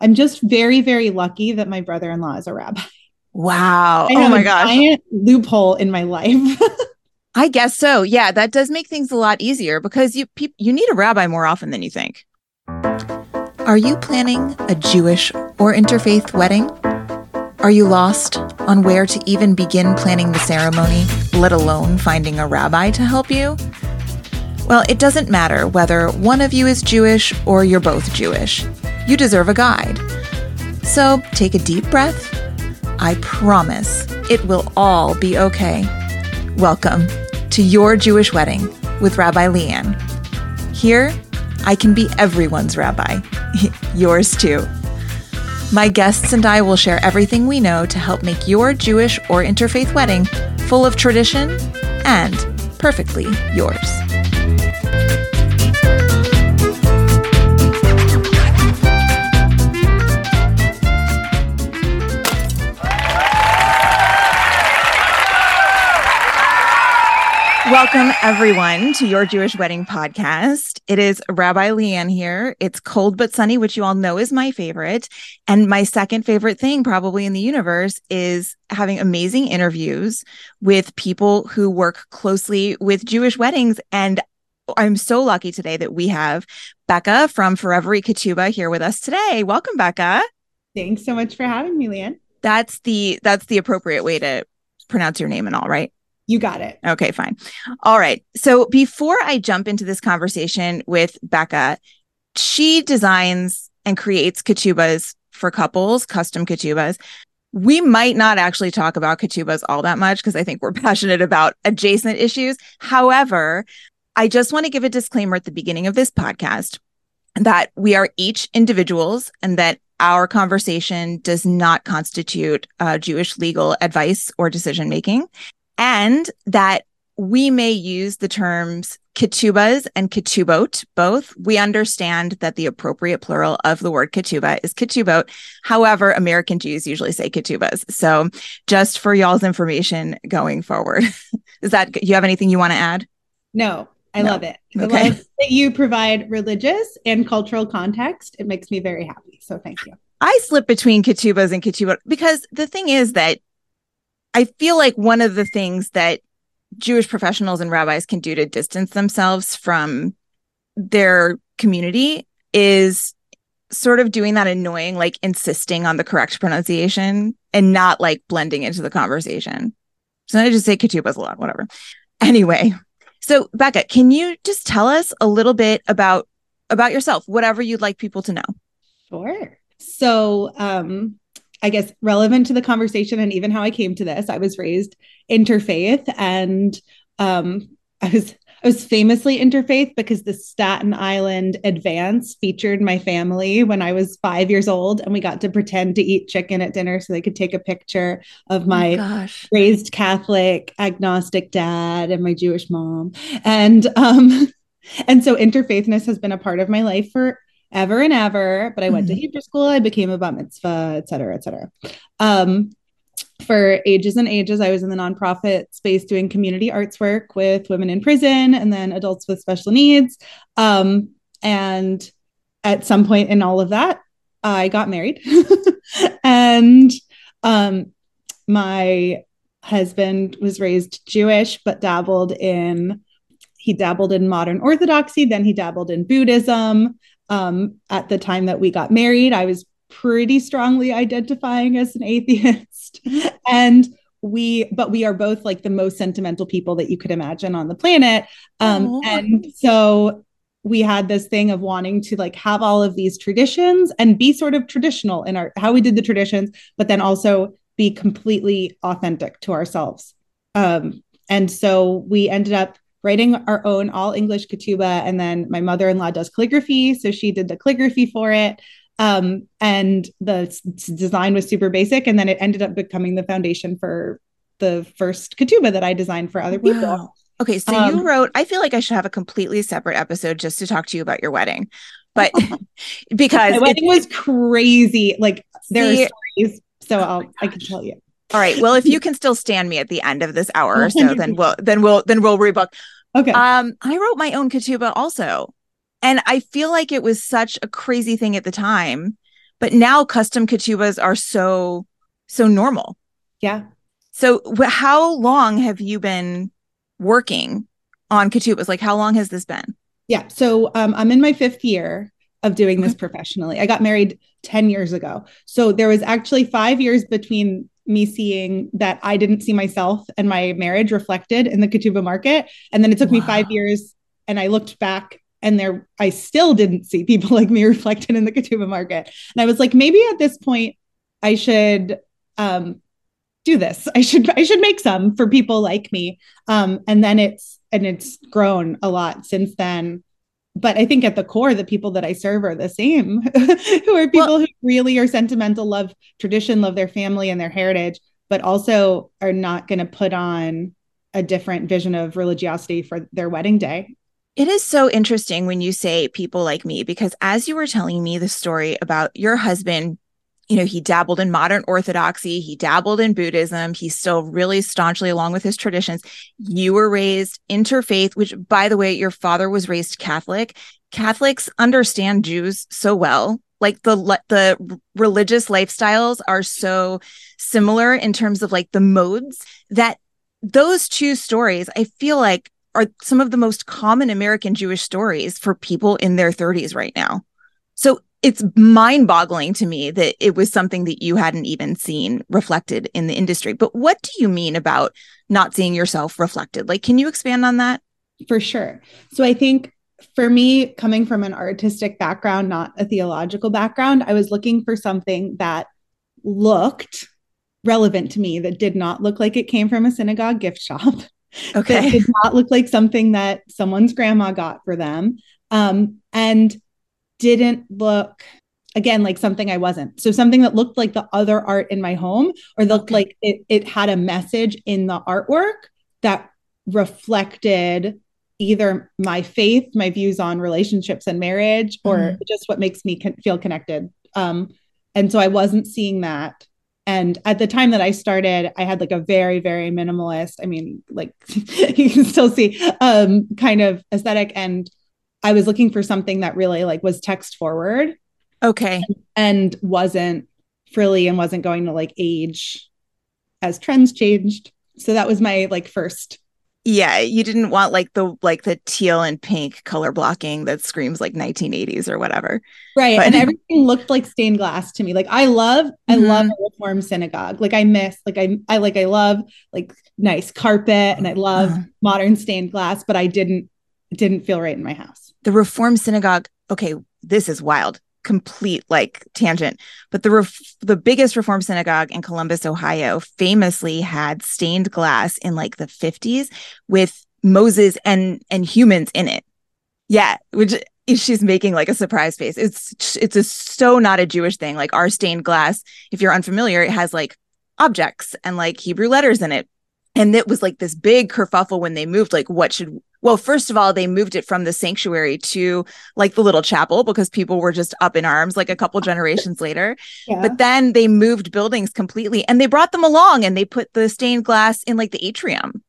I'm just very, very lucky that my brother in law is a rabbi. Wow. oh my gosh. Giant loophole in my life. I guess so. Yeah, that does make things a lot easier because you pe- you need a rabbi more often than you think. Are you planning a Jewish or interfaith wedding? Are you lost on where to even begin planning the ceremony, let alone finding a rabbi to help you? Well, it doesn't matter whether one of you is Jewish or you're both Jewish. You deserve a guide. So take a deep breath. I promise it will all be okay. Welcome to Your Jewish Wedding with Rabbi LeighAnn. Here, I can be everyone's rabbi, yours too. My guests and I will share everything we know to help make your Jewish or interfaith wedding full of tradition and perfectly yours. Welcome, everyone, to your Jewish wedding podcast. It is Rabbi LeighAnn here. It's cold but sunny, which you all know is my favorite. And my second favorite thing, probably in the universe, is having amazing interviews with people who work closely with Jewish weddings. And I'm so lucky today that we have Bekah from Foreverie Ketubah here with us today. Welcome, Bekah. Thanks so much for having me, LeighAnn. That's the that's the appropriate way to pronounce your name and all, right? You got it. Okay, fine. All right. So before I jump into this conversation with Bekah, she designs and creates ketubahs for couples, custom ketubahs. We might not actually talk about ketubahs all that much because I think we're passionate about adjacent issues. However, I just want to give a disclaimer at the beginning of this podcast that we are each individuals and that our conversation does not constitute uh, Jewish legal advice or decision making and that we may use the terms ketubas and ketubot both. We understand that the appropriate plural of the word ketubah is ketubot. However, American Jews usually say ketubas. So just for y'all's information going forward, is that you have anything you want to add? No, I no. love it. Okay. I love that you provide religious and cultural context. It makes me very happy. So thank you. I slip between ketubas and ketubot because the thing is that I feel like one of the things that Jewish professionals and rabbis can do to distance themselves from their community is sort of doing that annoying, like insisting on the correct pronunciation and not like blending into the conversation. So I just say ketubas a lot, whatever. Anyway, so Bekah, can you just tell us a little bit about about yourself, whatever you'd like people to know? Sure. So um I guess, relevant to the conversation and even how I came to this. I was raised interfaith and um, I was I was famously interfaith because the Staten Island Advance featured my family when I was five years old, and we got to pretend to eat chicken at dinner so they could take a picture of my oh raised Catholic agnostic dad and my Jewish mom, and um, and so interfaithness has been a part of my life for ever and ever. But I went mm-hmm. to Hebrew school, I became a bat mitzvah, et cetera, et cetera. Um, for ages and ages, I was in the nonprofit space doing community arts work with women in prison and then adults with special needs. Um, and at some point in all of that, I got married. and um, my husband was raised Jewish, but dabbled in, he dabbled in modern Orthodoxy, then he dabbled in Buddhism um, at the time that we got married, I was pretty strongly identifying as an atheist. and we, but we are both like the most sentimental people that you could imagine on the planet. Um, and so we had this thing of wanting to like have all of these traditions and be sort of traditional in our how we did the traditions, but then also be completely authentic to ourselves. Um, and so we ended up writing our own all English ketubah. And then my mother in law does calligraphy. So she did the calligraphy for it. Um, and the design was super basic. And then it ended up becoming the foundation for the first ketubah that I designed for other people. Wow. Okay, so um, you wrote, I feel like I should have a completely separate episode just to talk to you about your wedding. But because my wedding was crazy. Like there see, are stories. So oh I'll I can tell you. All right. Well, if you can still stand me at the end of this hour or so, then we'll then we'll then we'll rebook. Okay. Um, I wrote my own ketubah also. And I feel like it was such a crazy thing at the time but now custom ketubas are so so normal. Yeah. So how long have you been working on ketubas? Like how long has this been? Yeah. So um, I'm in my fifth year of doing this professionally. I got married 10 years ago. So there was actually five years between me seeing that I didn't see myself and my marriage reflected in the Ketuba market. And then it took wow. me five years and I looked back and there I still didn't see people like me reflected in the Ketuba market. And I was like, maybe at this point I should um, do this. I should I should make some for people like me. Um, and then it's and it's grown a lot since then but I think at the core, the people that I serve are the same, who are people well, who really are sentimental, love tradition, love their family and their heritage, but also are not going to put on a different vision of religiosity for their wedding day. It is so interesting when you say people like me, because as you were telling me the story about your husband you know, he dabbled in modern orthodoxy, he dabbled in Buddhism, he's still really staunchly along with his traditions. You were raised interfaith, which, by the way, your father was raised Catholic. Catholics understand Jews so well. Like the the religious lifestyles are so similar in terms of like the modes that those two stories, I feel like, are some of the most common American Jewish stories for people in their 30s right now. So it's mind boggling to me that it was something that you hadn't even seen reflected in the industry. But what do you mean about not seeing yourself reflected? Like, can you expand on that? For sure. So I think for me, coming from an artistic background, not a theological background, I was looking for something that looked relevant to me, that did not look like it came from a synagogue gift shop. Okay. That did not look like something that someone's grandma got for them. Um, and didn't look again like something I wasn't. So something that looked like the other art in my home or looked okay. like it, it had a message in the artwork that reflected either my faith, my views on relationships and marriage, or mm-hmm. just what makes me con- feel connected. Um, and so I wasn't seeing that. And at the time that I started, I had like a very, very minimalist, I mean, like you can still see um, kind of aesthetic. And I was looking for something that really like was text forward. Okay. And, and wasn't frilly and wasn't going to like age as trends changed. So that was my like first yeah you didn't want like the like the teal and pink color blocking that screams like 1980s or whatever right but- and everything looked like stained glass to me like i love i mm-hmm. love a reform synagogue like i miss like i i like i love like nice carpet and i love uh-huh. modern stained glass but i didn't didn't feel right in my house the Reform Synagogue, okay, this is wild, complete like tangent, but the ref- the biggest Reform Synagogue in Columbus, Ohio, famously had stained glass in like the 50s with Moses and and humans in it. Yeah, which she's making like a surprise face. It's it's a so not a Jewish thing. Like our stained glass, if you're unfamiliar, it has like objects and like Hebrew letters in it. And it was like this big kerfuffle when they moved. Like, what should well, first of all, they moved it from the sanctuary to like the little chapel because people were just up in arms like a couple generations later. Yeah. But then they moved buildings completely and they brought them along and they put the stained glass in like the atrium,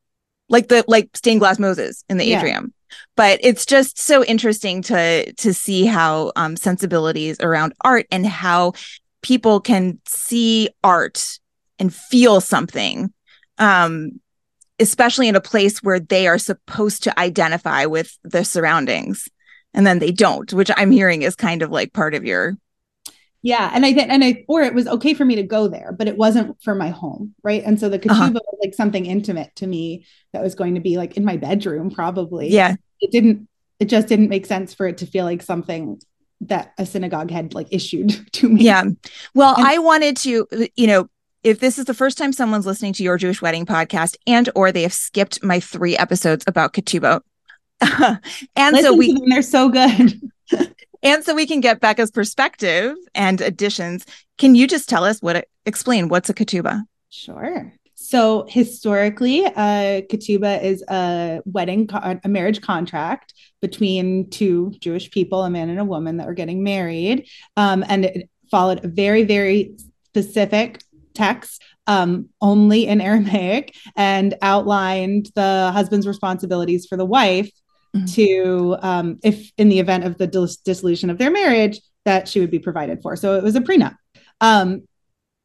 like the like stained glass Moses in the yeah. atrium. But it's just so interesting to to see how um, sensibilities around art and how people can see art and feel something um especially in a place where they are supposed to identify with the surroundings and then they don't which i'm hearing is kind of like part of your yeah and i think and i or it was okay for me to go there but it wasn't for my home right and so the uh-huh. uh-huh. was like something intimate to me that was going to be like in my bedroom probably yeah it didn't it just didn't make sense for it to feel like something that a synagogue had like issued to me yeah well and- i wanted to you know if this is the first time someone's listening to your Jewish wedding podcast and or they have skipped my three episodes about ketubah. and Listen so we they're so good. and so we can get Bekah's perspective and additions. Can you just tell us what explain what's a ketubah? Sure. So historically, a ketubah is a wedding, a marriage contract between two Jewish people, a man and a woman that were getting married, um, and it followed a very, very specific text um, only in Aramaic and outlined the husband's responsibilities for the wife mm-hmm. to, um, if in the event of the dis- dissolution of their marriage, that she would be provided for. So it was a prenup. Um,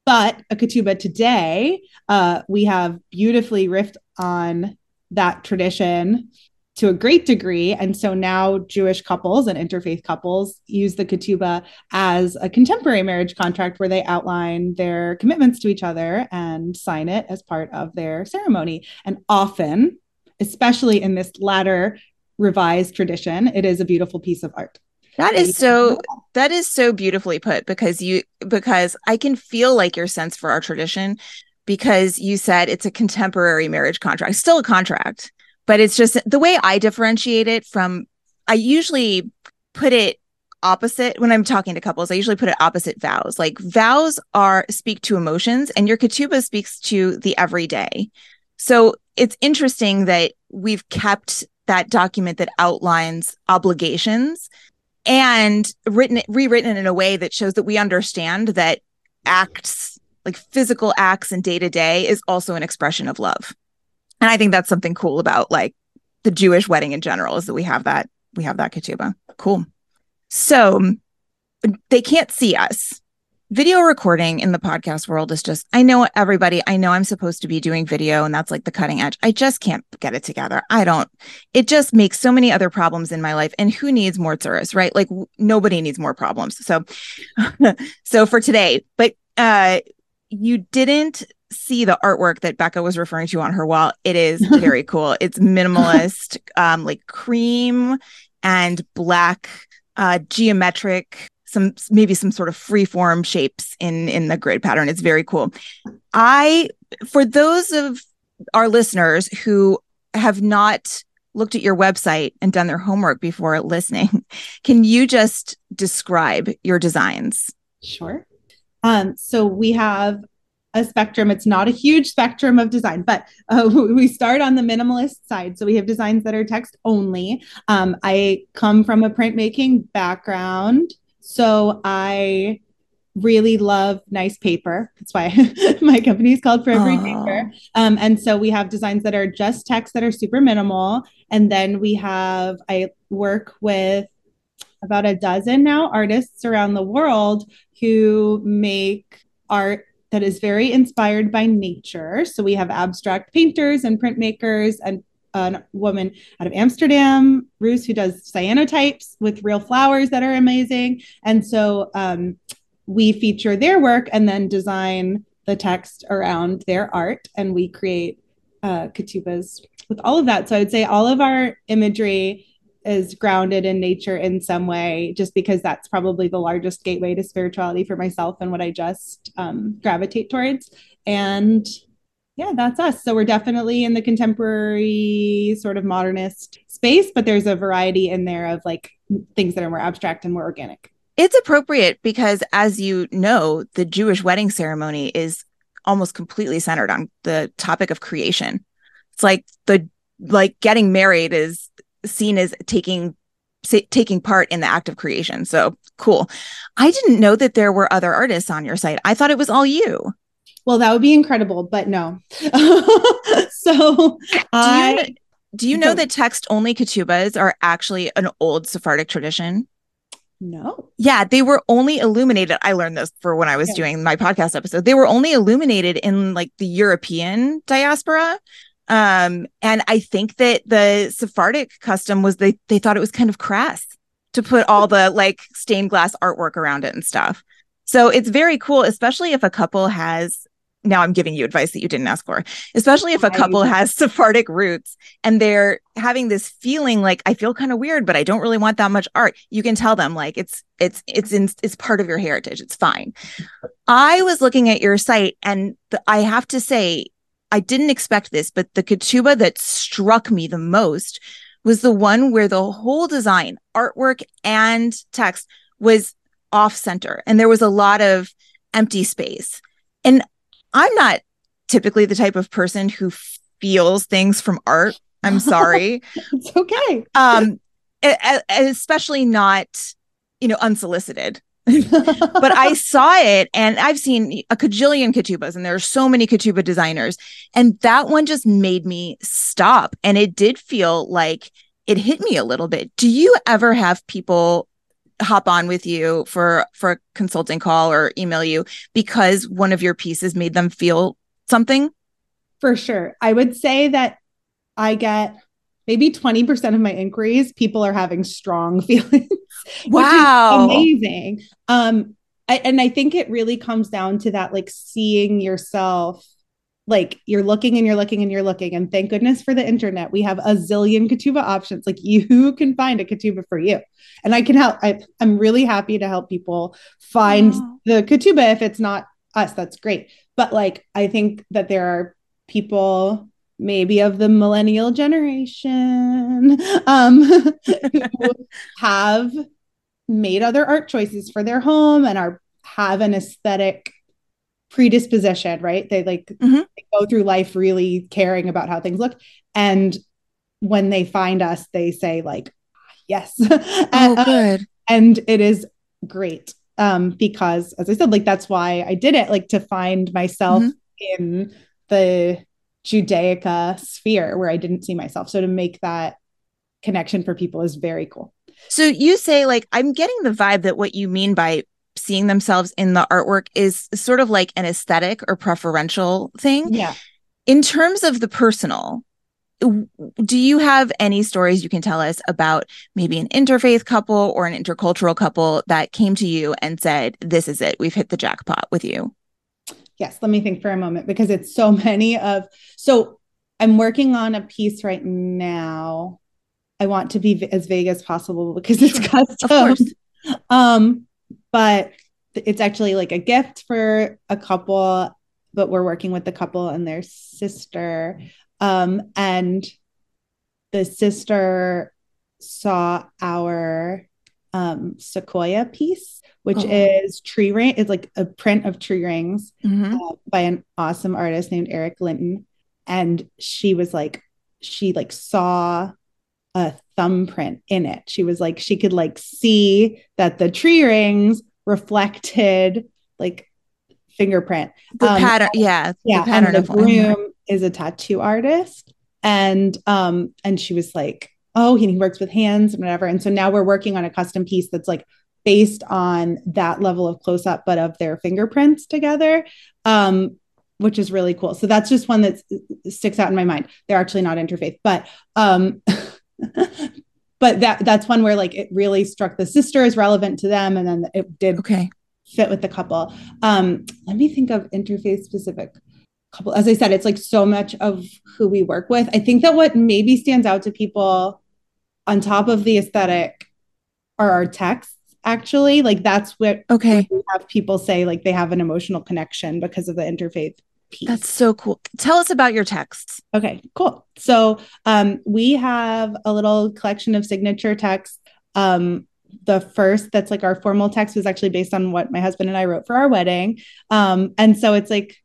but a ketubah today, uh, we have beautifully riffed on that tradition to a great degree. And so now Jewish couples and interfaith couples use the ketubah as a contemporary marriage contract where they outline their commitments to each other and sign it as part of their ceremony. And often, especially in this latter revised tradition, it is a beautiful piece of art. That is so that is so beautifully put because you because I can feel like your sense for our tradition because you said it's a contemporary marriage contract, still a contract, but it's just the way I differentiate it from I usually put it opposite when I'm talking to couples. I usually put it opposite vows. Like vows are speak to emotions and your ketubah speaks to the everyday. So it's interesting that we've kept that document that outlines obligations and written rewritten in a way that shows that we understand that acts like physical acts and day to day is also an expression of love. And I think that's something cool about like the Jewish wedding in general is that we have that we have that ketubah. Cool. So they can't see us. Video recording in the podcast world is just I know everybody, I know I'm supposed to be doing video and that's like the cutting edge. I just can't get it together. I don't. It just makes so many other problems in my life and who needs more tsuris, right? Like w- nobody needs more problems. So so for today, but uh you didn't see the artwork that Bekah was referring to on her wall. It is very cool. It's minimalist, um, like cream and black, uh, geometric, some maybe some sort of freeform shapes in in the grid pattern. It's very cool. I for those of our listeners who have not looked at your website and done their homework before listening, can you just describe your designs? Sure. Um, so we have a spectrum. It's not a huge spectrum of design, but uh, we start on the minimalist side. So we have designs that are text only. Um, I come from a printmaking background. So I really love nice paper. That's why my company is called Foreverie Paper. Um, and so we have designs that are just text that are super minimal. And then we have, I work with about a dozen now artists around the world who make art that is very inspired by nature. So we have abstract painters and printmakers and a woman out of Amsterdam, Roos, who does cyanotypes with real flowers that are amazing. And so um, we feature their work and then design the text around their art. And we create uh, ketubahs with all of that. So I would say all of our imagery is grounded in nature in some way, just because that's probably the largest gateway to spirituality for myself and what I just um, gravitate towards. And yeah, that's us. So we're definitely in the contemporary sort of modernist space, but there's a variety in there of like things that are more abstract and more organic. It's appropriate because, as you know, the Jewish wedding ceremony is almost completely centered on the topic of creation. It's like the like getting married is seen as taking taking part in the act of creation. So cool. I didn't know that there were other artists on your site. I thought it was all you. Well, that would be incredible, but no. so do I you, do you know that text only ketubahs are actually an old Sephardic tradition? No. Yeah, they were only illuminated. I learned this for when I was doing my podcast episode. They were only illuminated in like the European diaspora. Um, and I think that the Sephardic custom was they they thought it was kind of crass to put all the like stained glass artwork around it and stuff. So it's very cool, especially if a couple has now I'm giving you advice that you didn't ask for, especially if a couple has Sephardic roots and they're having this feeling like I feel kind of weird, but I don't really want that much art. You can tell them like it's it's it's in it's part of your heritage. It's fine. I was looking at your site and the, I have to say I didn't expect this, but the ketubah that struck me the most was the one where the whole design, artwork and text was off center and there was a lot of empty space. And I'm not typically the type of person who feels things from art. I'm sorry. it's okay. Um especially not you know unsolicited but I saw it and I've seen a cajillion ketubahs and there are so many ketubah designers. And that one just made me stop. And it did feel like it hit me a little bit. Do you ever have people hop on with you for for a consulting call or email you because one of your pieces made them feel something? For sure. I would say that I get maybe 20% of my inquiries people are having strong feelings. wow. amazing. Um I, and I think it really comes down to that like seeing yourself like you're looking and you're looking and you're looking and thank goodness for the internet we have a zillion ketubah options like you can find a ketubah for you and i can help I, am really happy to help people find the ketubah if it's not us that's great but like i think that there are people maybe of the millennial generation um who have made other art choices for their home and are have an aesthetic predisposition, right? They like mm-hmm. they go through life really caring about how things look. And when they find us, they say, like, yes. oh, uh, good. and it is great. Um, because as I said, like that's why I did it, like to find myself mm-hmm. in the Judaica sphere where I didn't see myself. So to make that connection for people is very cool. So you say like I'm getting the vibe that what you mean by seeing themselves in the artwork is sort of like an aesthetic or preferential thing. Yeah. In terms of the personal, do you have any stories you can tell us about maybe an interfaith couple or an intercultural couple that came to you and said, This is it, we've hit the jackpot with you? Yes, let me think for a moment because it's so many of so I'm working on a piece right now. I want to be as vague as possible because it's custom. Um, but it's actually like a gift for a couple but we're working with the couple and their sister um, and the sister saw our um, sequoia piece which oh. is tree ring it's like a print of tree rings mm-hmm. uh, by an awesome artist named eric linton and she was like she like saw a thumbprint in it. She was like, she could like see that the tree rings reflected like fingerprint. The um, pattern, yeah. Yeah. The pattern and the groom is a tattoo artist. And um, and she was like, oh, he, he works with hands and whatever. And so now we're working on a custom piece that's like based on that level of close up, but of their fingerprints together. Um, which is really cool. So that's just one that sticks out in my mind. They're actually not interfaith, but um but that that's one where like it really struck the sister as relevant to them and then it did okay fit with the couple um let me think of interfaith specific couple as i said it's like so much of who we work with i think that what maybe stands out to people on top of the aesthetic are our texts actually like that's what okay we have people say like they have an emotional connection because of the interfaith piece. That's so cool. Tell us about your texts. Okay, cool. So um, we have a little collection of signature texts. Um, the first that's like our formal text was actually based on what my husband and I wrote for our wedding. Um, and so it's like,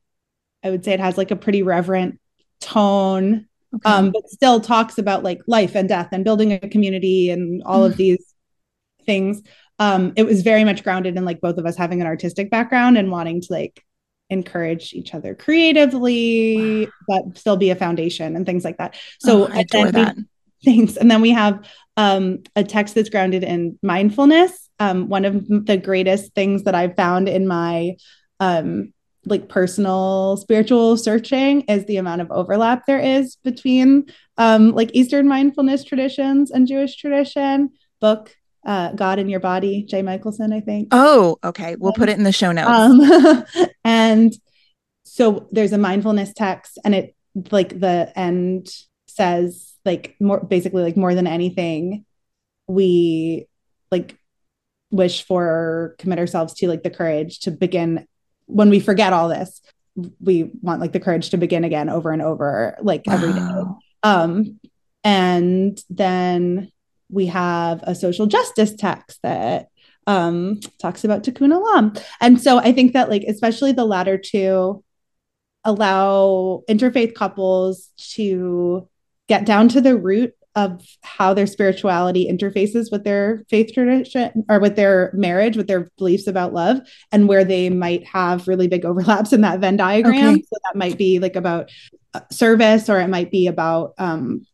I would say it has like a pretty reverent tone, okay. um, but still talks about like life and death and building a community and all of these things. Um, it was very much grounded in like both of us having an artistic background and wanting to like encourage each other creatively, wow. but still be a foundation and things like that. So oh, I adore that. We, thanks. And then we have um, a text that's grounded in mindfulness. Um, one of the greatest things that I've found in my um, like personal spiritual searching is the amount of overlap there is between um, like Eastern mindfulness traditions and Jewish tradition. Book uh, God in Your Body, Jay Michaelson, I think. Oh, okay. We'll put it in the show notes. Um, and so there's a mindfulness text, and it like the end says like more basically like more than anything, we like wish for commit ourselves to like the courage to begin when we forget all this. We want like the courage to begin again over and over, like wow. every day. Um, and then we have a social justice text that um, talks about tikkun olam. And so I think that like especially the latter two allow interfaith couples to get down to the root of how their spirituality interfaces with their faith tradition or with their marriage, with their beliefs about love, and where they might have really big overlaps in that Venn diagram. Okay. So that might be like about uh, service, or it might be about um,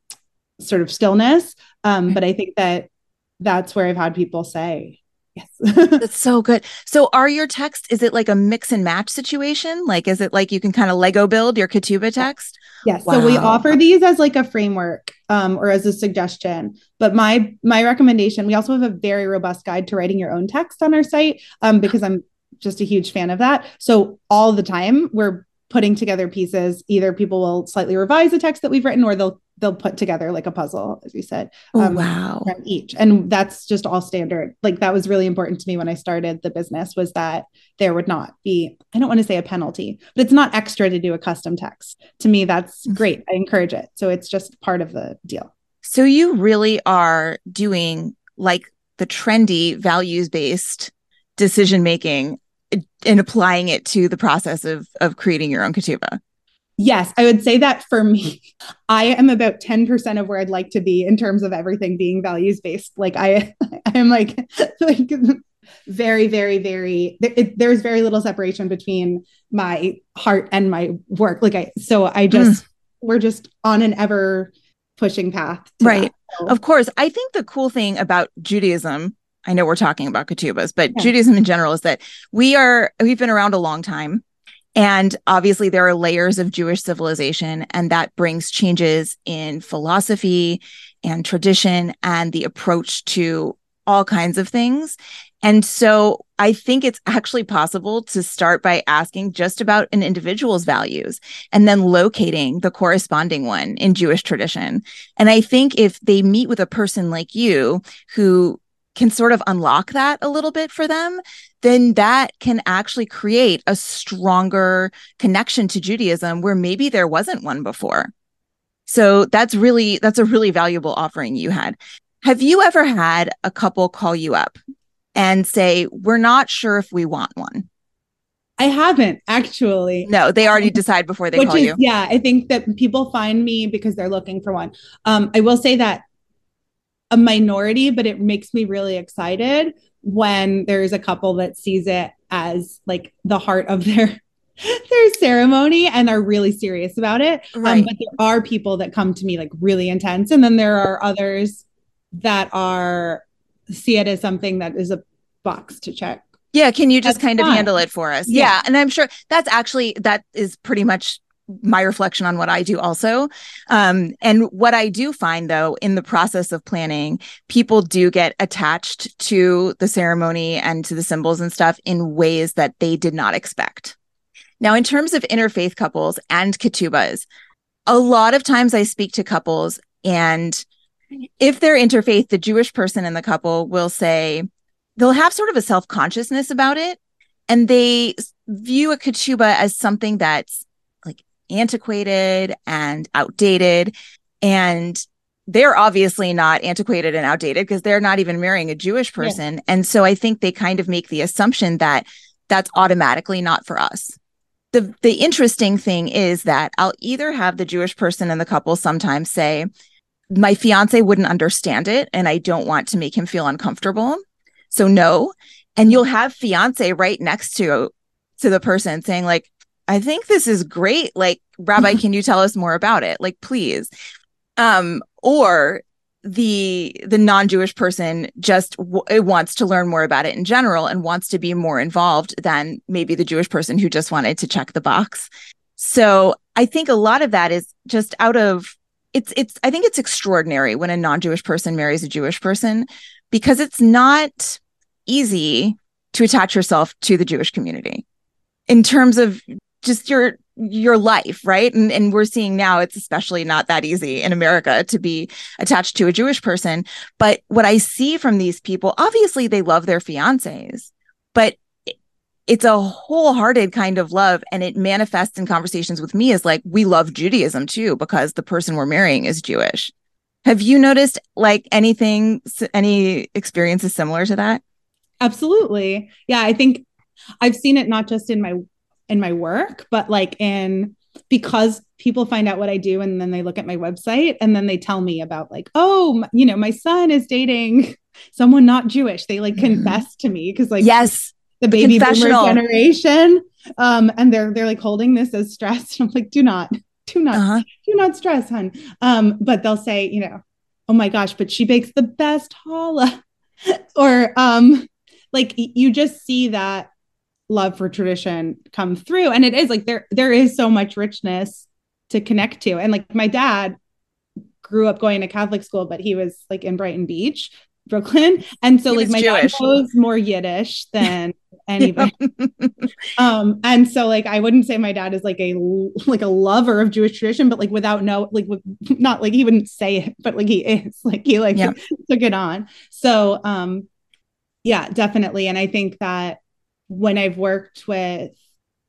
sort of stillness. Um, but I think that that's where I've had people say, Yes. That's so good. So are your text, is it like a mix and match situation? Like, is it like you can kind of Lego build your Ketubah text? Yes. Wow. So we offer these as like a framework um, or as a suggestion. But my my recommendation, we also have a very robust guide to writing your own text on our site um, because I'm just a huge fan of that. So all the time we're putting together pieces. Either people will slightly revise the text that we've written, or they'll they'll put together like a puzzle, as you said. Oh, um, wow! From each, and that's just all standard. Like that was really important to me when I started the business was that there would not be. I don't want to say a penalty, but it's not extra to do a custom text. To me, that's mm-hmm. great. I encourage it. So it's just part of the deal. So you really are doing like the trendy values based decision making and applying it to the process of of creating your own ketubah yes i would say that for me i am about 10% of where i'd like to be in terms of everything being values based like i i'm like like very very very it, there's very little separation between my heart and my work. Like i so i just mm. we're just on an ever pushing path right that, so. of course. I think the cool thing about judaism I know we're talking about ketubas, but yeah. Judaism in general is that we are we've been around a long time. And obviously, there are layers of Jewish civilization, and that brings changes in philosophy and tradition and the approach to all kinds of things. And so I think it's actually possible to start by asking just about an individual's values and then locating the corresponding one in Jewish tradition. And I think if they meet with a person like you who can sort of unlock that a little bit for them, then that can actually create a stronger connection to Judaism where maybe there wasn't one before. So that's really that's a really valuable offering you had. Have you ever had a couple call you up and say, "We're not sure if we want one"? I haven't actually. No, they already decide before they Which call is, you. Yeah, I think that people find me because they're looking for one. Um, I will say that a minority, but it makes me really excited when there's a couple that sees it as like the heart of their their ceremony and are really serious about it. Um, right. Um, but there are people that come to me like really intense, and then there are others that are see it as something that is a box to check. Yeah, can you just that's kind fun. of handle it for us? Yeah. yeah, and I'm sure that's actually that is pretty much my reflection on what I do also. Um, and what I do find though, in the process of planning, people do get attached to the ceremony and to the symbols and stuff in ways that they did not expect. Now, in terms of interfaith couples and ketubas, a lot of times I speak to couples and if they're interfaith, the Jewish person in the couple will say, they'll have sort of a self consciousness about it. And they view a ketubah as something that's antiquated and outdated. And they're obviously not antiquated and outdated because they're not even marrying a Jewish person. Yeah. And so I think they kind of make the assumption that that's automatically not for us. The the interesting thing is that I'll either have the Jewish person in the couple sometimes say, my fiance wouldn't understand it and I don't want to make him feel uncomfortable. So no. And you'll have fiance right next to to the person saying like, I think this is great. Like, Rabbi, can you tell us more about it? Like, please. Um, or the the non-jewish person just w- wants to learn more about it in general and wants to be more involved than maybe the jewish person who just wanted to check the box so i think a lot of that is just out of it's it's i think it's extraordinary when a non-jewish person marries a jewish person because it's not easy to attach yourself to the jewish community in terms of just your your life right? And and we're seeing now it's especially not that easy in america to be attached to a jewish person. But what i see from these people obviously they love their fiancés but it's a wholehearted kind of love. And it manifests in conversations with me as like we love judaism too because the person we're marrying is jewish. Have you noticed like anything any experiences similar to that? Absolutely. Yeah i think i've seen it not just in my in my work, but like in because people find out what I do and then they look at my website and then they tell me about like, oh, you know, my son is dating someone not Jewish. They like mm-hmm. confess to me because like yes, the baby boomer generation. Um, and they're they're like holding this as stress. And I'm like, do not, do not, uh-huh. do not stress, hun. Um, but they'll say, you know, oh my gosh, but she bakes the best challah. or um like you just see that love for tradition come through. And it is like there there is so much richness to connect to. And like my dad grew up going to catholic school but he was like in brighton beach brooklyn. And so he like my Jewish. dad knows more yiddish than anybody. Um and so like i wouldn't say my dad is like a like a lover of jewish tradition but like without no like with not like he wouldn't say it but like he is like he like yeah. took it on. So um yeah definitely. And i think that when I've worked with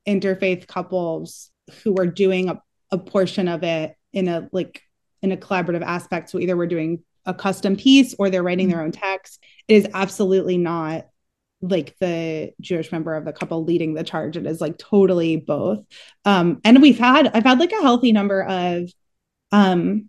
interfaith couples who are doing a, a portion of it in a like in a collaborative aspect. So either we're doing a custom piece or they're writing their own text. It is absolutely not like the Jewish member of the couple leading the charge. It is like totally both. Um, and we've had I've had like a healthy number of um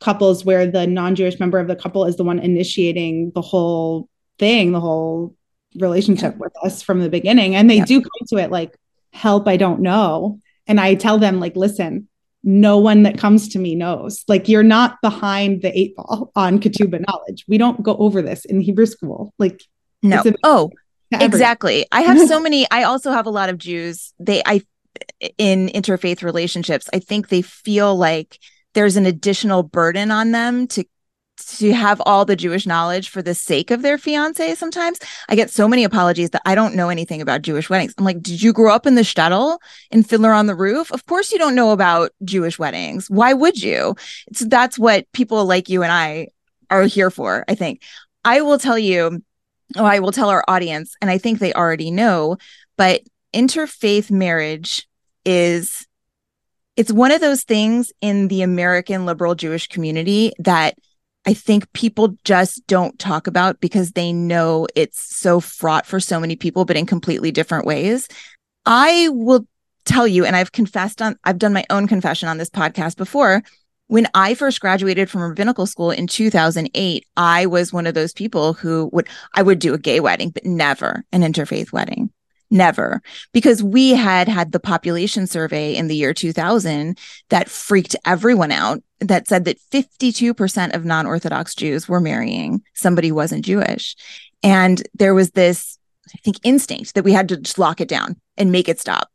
couples where the non-Jewish member of the couple is the one initiating the whole thing, the whole relationship yeah. with us from the beginning and they yeah. do come to it like help i don't know. And i tell them like listen no one that comes to me knows. Like you're not behind the eight ball on ketubah knowledge. We don't go over this in hebrew school. Like no. oh exactly. I have so many i also have a lot of jews. They i in interfaith relationships i think they feel like there's an additional burden on them to to have all the Jewish knowledge for the sake of their fiance sometimes. I get so many apologies that I don't know anything about Jewish weddings. I'm like, did you grow up in the shtetl in Fiddler on the Roof? Of course you don't know about Jewish weddings. Why would you? That's what people like you and I are here for, I think. I will tell you, oh, I will tell our audience, and I think they already know, but interfaith marriage is it's one of those things in the American liberal Jewish community that I think people just don't talk about because they know it's so fraught for so many people, but in completely different ways. I will tell you, and I've confessed on, I've done my own confession on this podcast before. When I first graduated from rabbinical school in 2008, I was one of those people who would, I would do a gay wedding, but never an interfaith wedding. Never, because we had had the population survey in the year 2000 that freaked everyone out that said that 52% of non Orthodox Jews were marrying somebody who wasn't Jewish. And there was this, I think, instinct that we had to just lock it down and make it stop.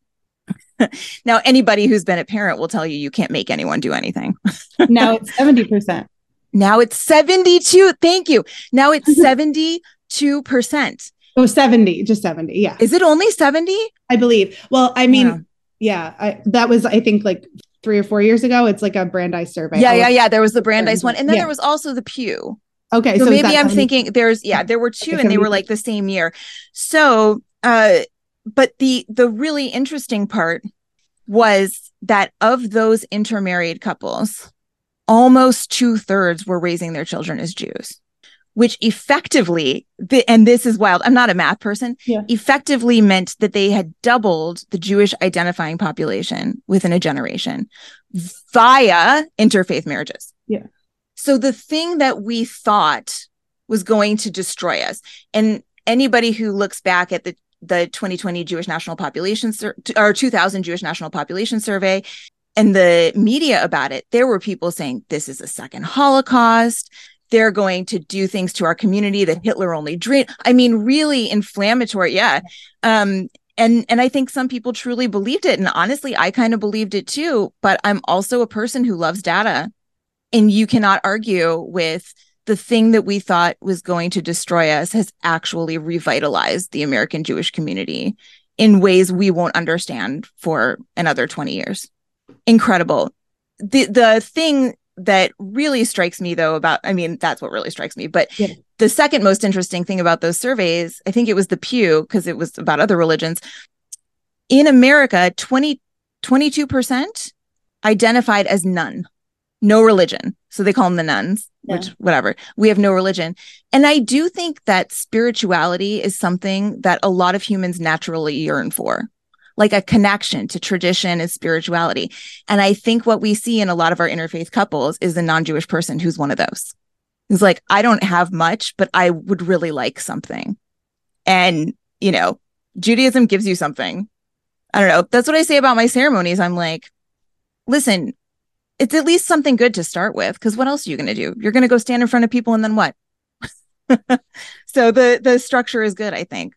now, anybody who's been a parent will tell you you can't make anyone do anything. now it's 70%. Now it's 72. Thank you. Now it's 72%. Oh, 70, just 70. Yeah. Is it only 70? I believe. Well, I mean, yeah, yeah I, that was, I think, like three or four years ago. It's like a Brandeis survey. Yeah, yeah, yeah. There was the Brandeis one. And then yeah. there was also the Pew. Okay. So, so maybe I'm thinking there's, yeah, there were two and they were like the same year. So, uh, but the, the really interesting part was that of those intermarried couples, almost two thirds were raising their children as Jews which effectively, and this is wild, I'm not a math person, yeah. effectively meant that they had doubled the Jewish identifying population within a generation via interfaith marriages. Yeah. So the thing that we thought was going to destroy us, and anybody who looks back at the the 2020 Jewish National Population Sur- or 2000 Jewish National Population Survey and the media about it, there were people saying this is a second Holocaust they're going to do things to our community that Hitler only dreamed. I mean, really inflammatory. Yeah. Um, and and I think some people truly believed it. And honestly, I kind of believed it too. But I'm also a person who loves data. And you cannot argue with the thing that we thought was going to destroy us has actually revitalized the American Jewish community in ways we won't understand for another 20 years. Incredible. The the thing that really strikes me though about i mean that's what really strikes me but yeah. the second most interesting thing about those surveys i think it was the pew because it was about other religions. In america 20 22% identified as none no religion. So they call them the nones yeah. which whatever. We have no religion. And i do think that spirituality is something that a lot of humans naturally yearn for like a connection to tradition and spirituality. And I think what we see in a lot of our interfaith couples is a non Jewish person who's one of those. Who's like, I don't have much, but I would really like something. And, you know, Judaism gives you something. I don't know. That's what I say about my ceremonies. I'm like, listen, it's at least something good to start with. Cause what else are you going to do? You're going to go stand in front of people and then what? so the the structure is good, I think.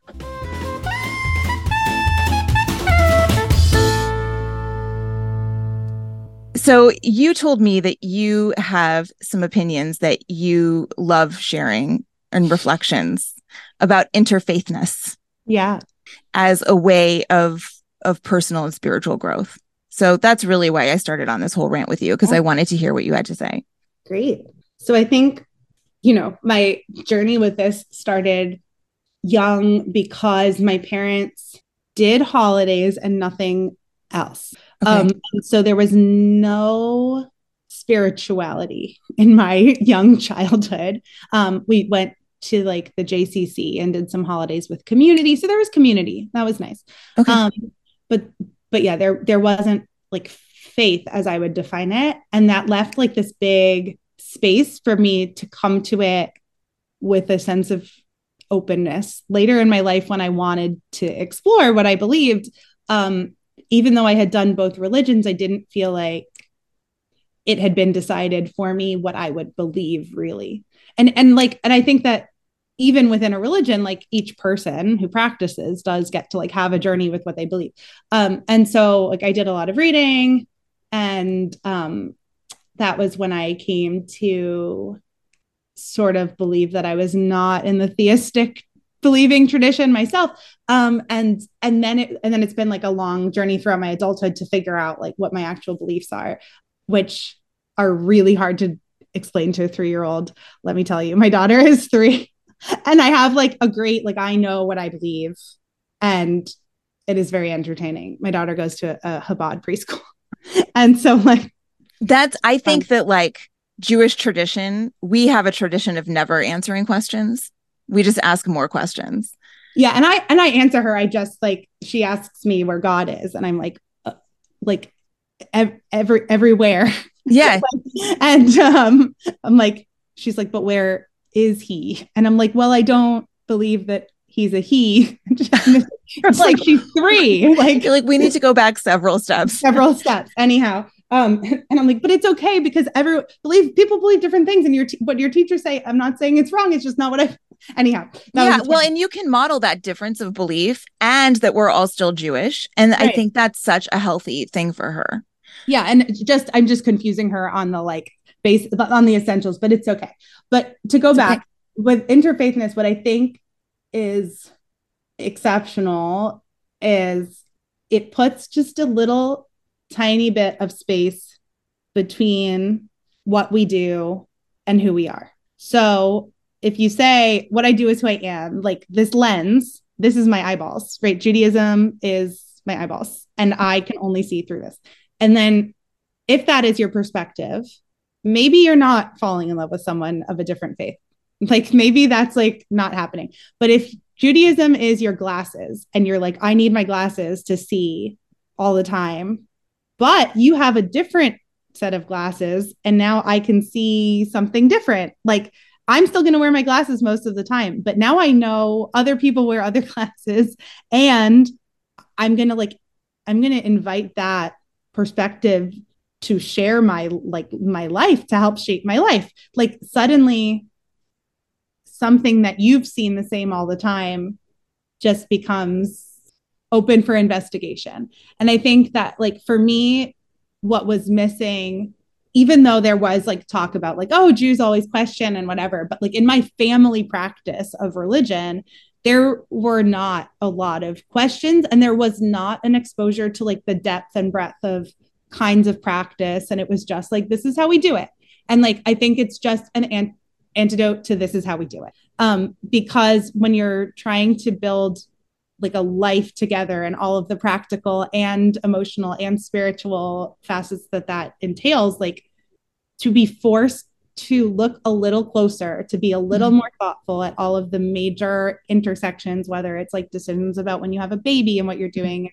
So you told me that you have some opinions that you love sharing and reflections about interfaithness. Yeah. As a way of of personal and spiritual growth. So that's really why I started on this whole rant with you because I wanted to hear what you had to say. Great. So I think you know, my journey with this started young because my parents did holidays and nothing else. Okay. Um, so there was no spirituality in my young childhood. Um, we went to like the JCC and did some holidays with community. So there was community. That was nice. Okay. Um, but but yeah, there there wasn't like faith as I would define it. And that left like this big space for me to come to it with a sense of openness later in my life when I wanted to explore what I believed. Um, even though I had done both religions, I didn't feel like it had been decided for me what I would believe really. And and like and I think that even within a religion like each person who practices does get to like have a journey with what they believe. Um and so like I did a lot of reading and um that was when I came to sort of believe that I was not in the theistic believing tradition myself. Um and and then it and then it's been like a long journey throughout my adulthood to figure out like what my actual beliefs are which are really hard to explain to a 3-year-old let me tell you my daughter is 3 and I have like a great like I know what I believe and it is very entertaining. My daughter goes to a, a Chabad preschool and so like that's I think um, that like Jewish tradition, we have a tradition of never answering questions. We just ask more questions. Yeah, and I and I answer her. I just like she asks me where God is, and I'm like, uh, like ev- every everywhere. Yeah, and um, I'm like, she's like, but where is he? And I'm like, well, I don't believe that he's a he. it's like she's three. Like, like we need to go back several steps. Several steps. Anyhow, um, and I'm like, but it's okay because every believe people believe different things, and your t- what your teachers say. I'm not saying it's wrong. It's just not what I. Anyhow, yeah. Well, and you can model that difference of belief, and that we're all still Jewish, and right. I think that's such a healthy thing for her. Yeah, and just I'm just confusing her on the like base on the essentials, but it's okay. But to go it's back okay. with interfaithness, what I think is exceptional is it puts just a little tiny bit of space between what we do and who we are. So if you say what I do is who I am, like this lens, this is my eyeballs, right? Judaism is my eyeballs, and I can only see through this. And then if that is your perspective, maybe you're not falling in love with someone of a different faith. Like maybe that's like not happening. But if Judaism is your glasses and you're like, I need my glasses to see all the time, but you have a different set of glasses and now I can see something different. Like I'm still going to wear my glasses most of the time, but now I know other people wear other glasses and I'm going to like I'm going to invite that perspective to share my like my life to help shape my life. Like suddenly something that you've seen the same all the time just becomes open for investigation. And I think that, like, for me, what was missing, even though there was like talk about, like, oh, Jews always question and whatever, but like in my family practice of religion, there were not a lot of questions and there was not an exposure to like the depth and breadth of kinds of practice. And it was just like, this is how we do it. And like, I think it's just an ant- antidote to this is how we do it. Um, because when you're trying to build like a life together and all of the practical and emotional and spiritual facets that that entails like to be forced to look a little closer to be a little mm-hmm. more thoughtful at all of the major intersections whether it's like decisions about when you have a baby and what you're doing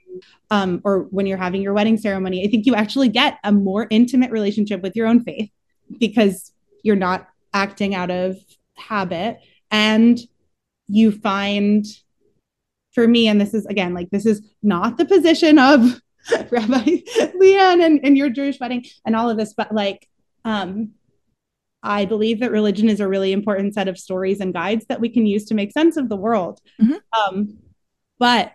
um, or when you're having your wedding ceremony i think you actually get a more intimate relationship with your own faith because you're not acting out of habit and you find for me, and this is again, like this is not the position of Rabbi LeighAnn and, and your Jewish wedding and all of this, but like um I believe that religion is a really important set of stories and guides that we can use to make sense of the world. Mm-hmm. Um, but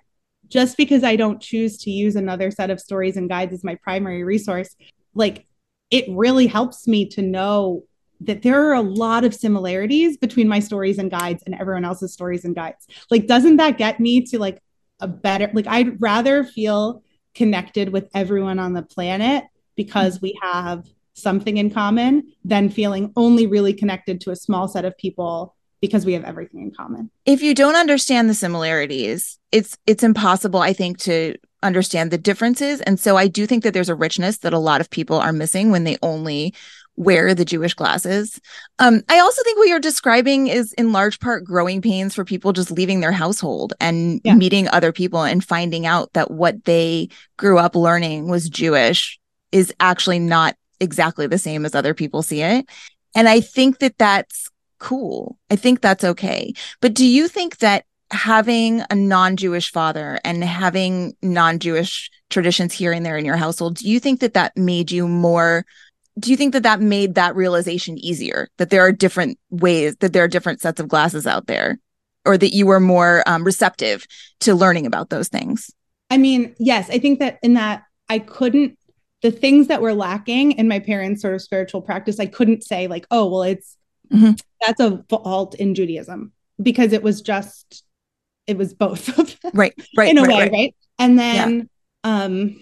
just because I don't choose to use another set of stories and guides as my primary resource, like it really helps me to know that there are a lot of similarities between my stories and guides and everyone else's stories and guides. Like, doesn't that get me to like a better, like, I'd rather feel connected with everyone on the planet because we have something in common than feeling only really connected to a small set of people because we have everything in common. If you don't understand the similarities, it's it's impossible I think to understand the differences and so I do think that there's a richness that a lot of people are missing when they only wear the Jewish glasses. Um, I also think what you're describing is in large part growing pains for people just leaving their household and yeah. meeting other people and finding out that what they grew up learning was Jewish is actually not exactly the same as other people see it. And I think that that's cool. I think that's okay. But do you think that having a non-Jewish father and having non-Jewish traditions here and there in your household, do you think that that made you more do you think that that made that realization easier that there are different ways that there are different sets of glasses out there or that you were more um, receptive to learning about those things i mean yes i think that in that i couldn't the things that were lacking in my parents' sort of spiritual practice, I couldn't say like, oh, well, it's mm-hmm. that's a fault in Judaism because it was just it was both of them. Right, right. in a right, way, right. right? And then yeah. um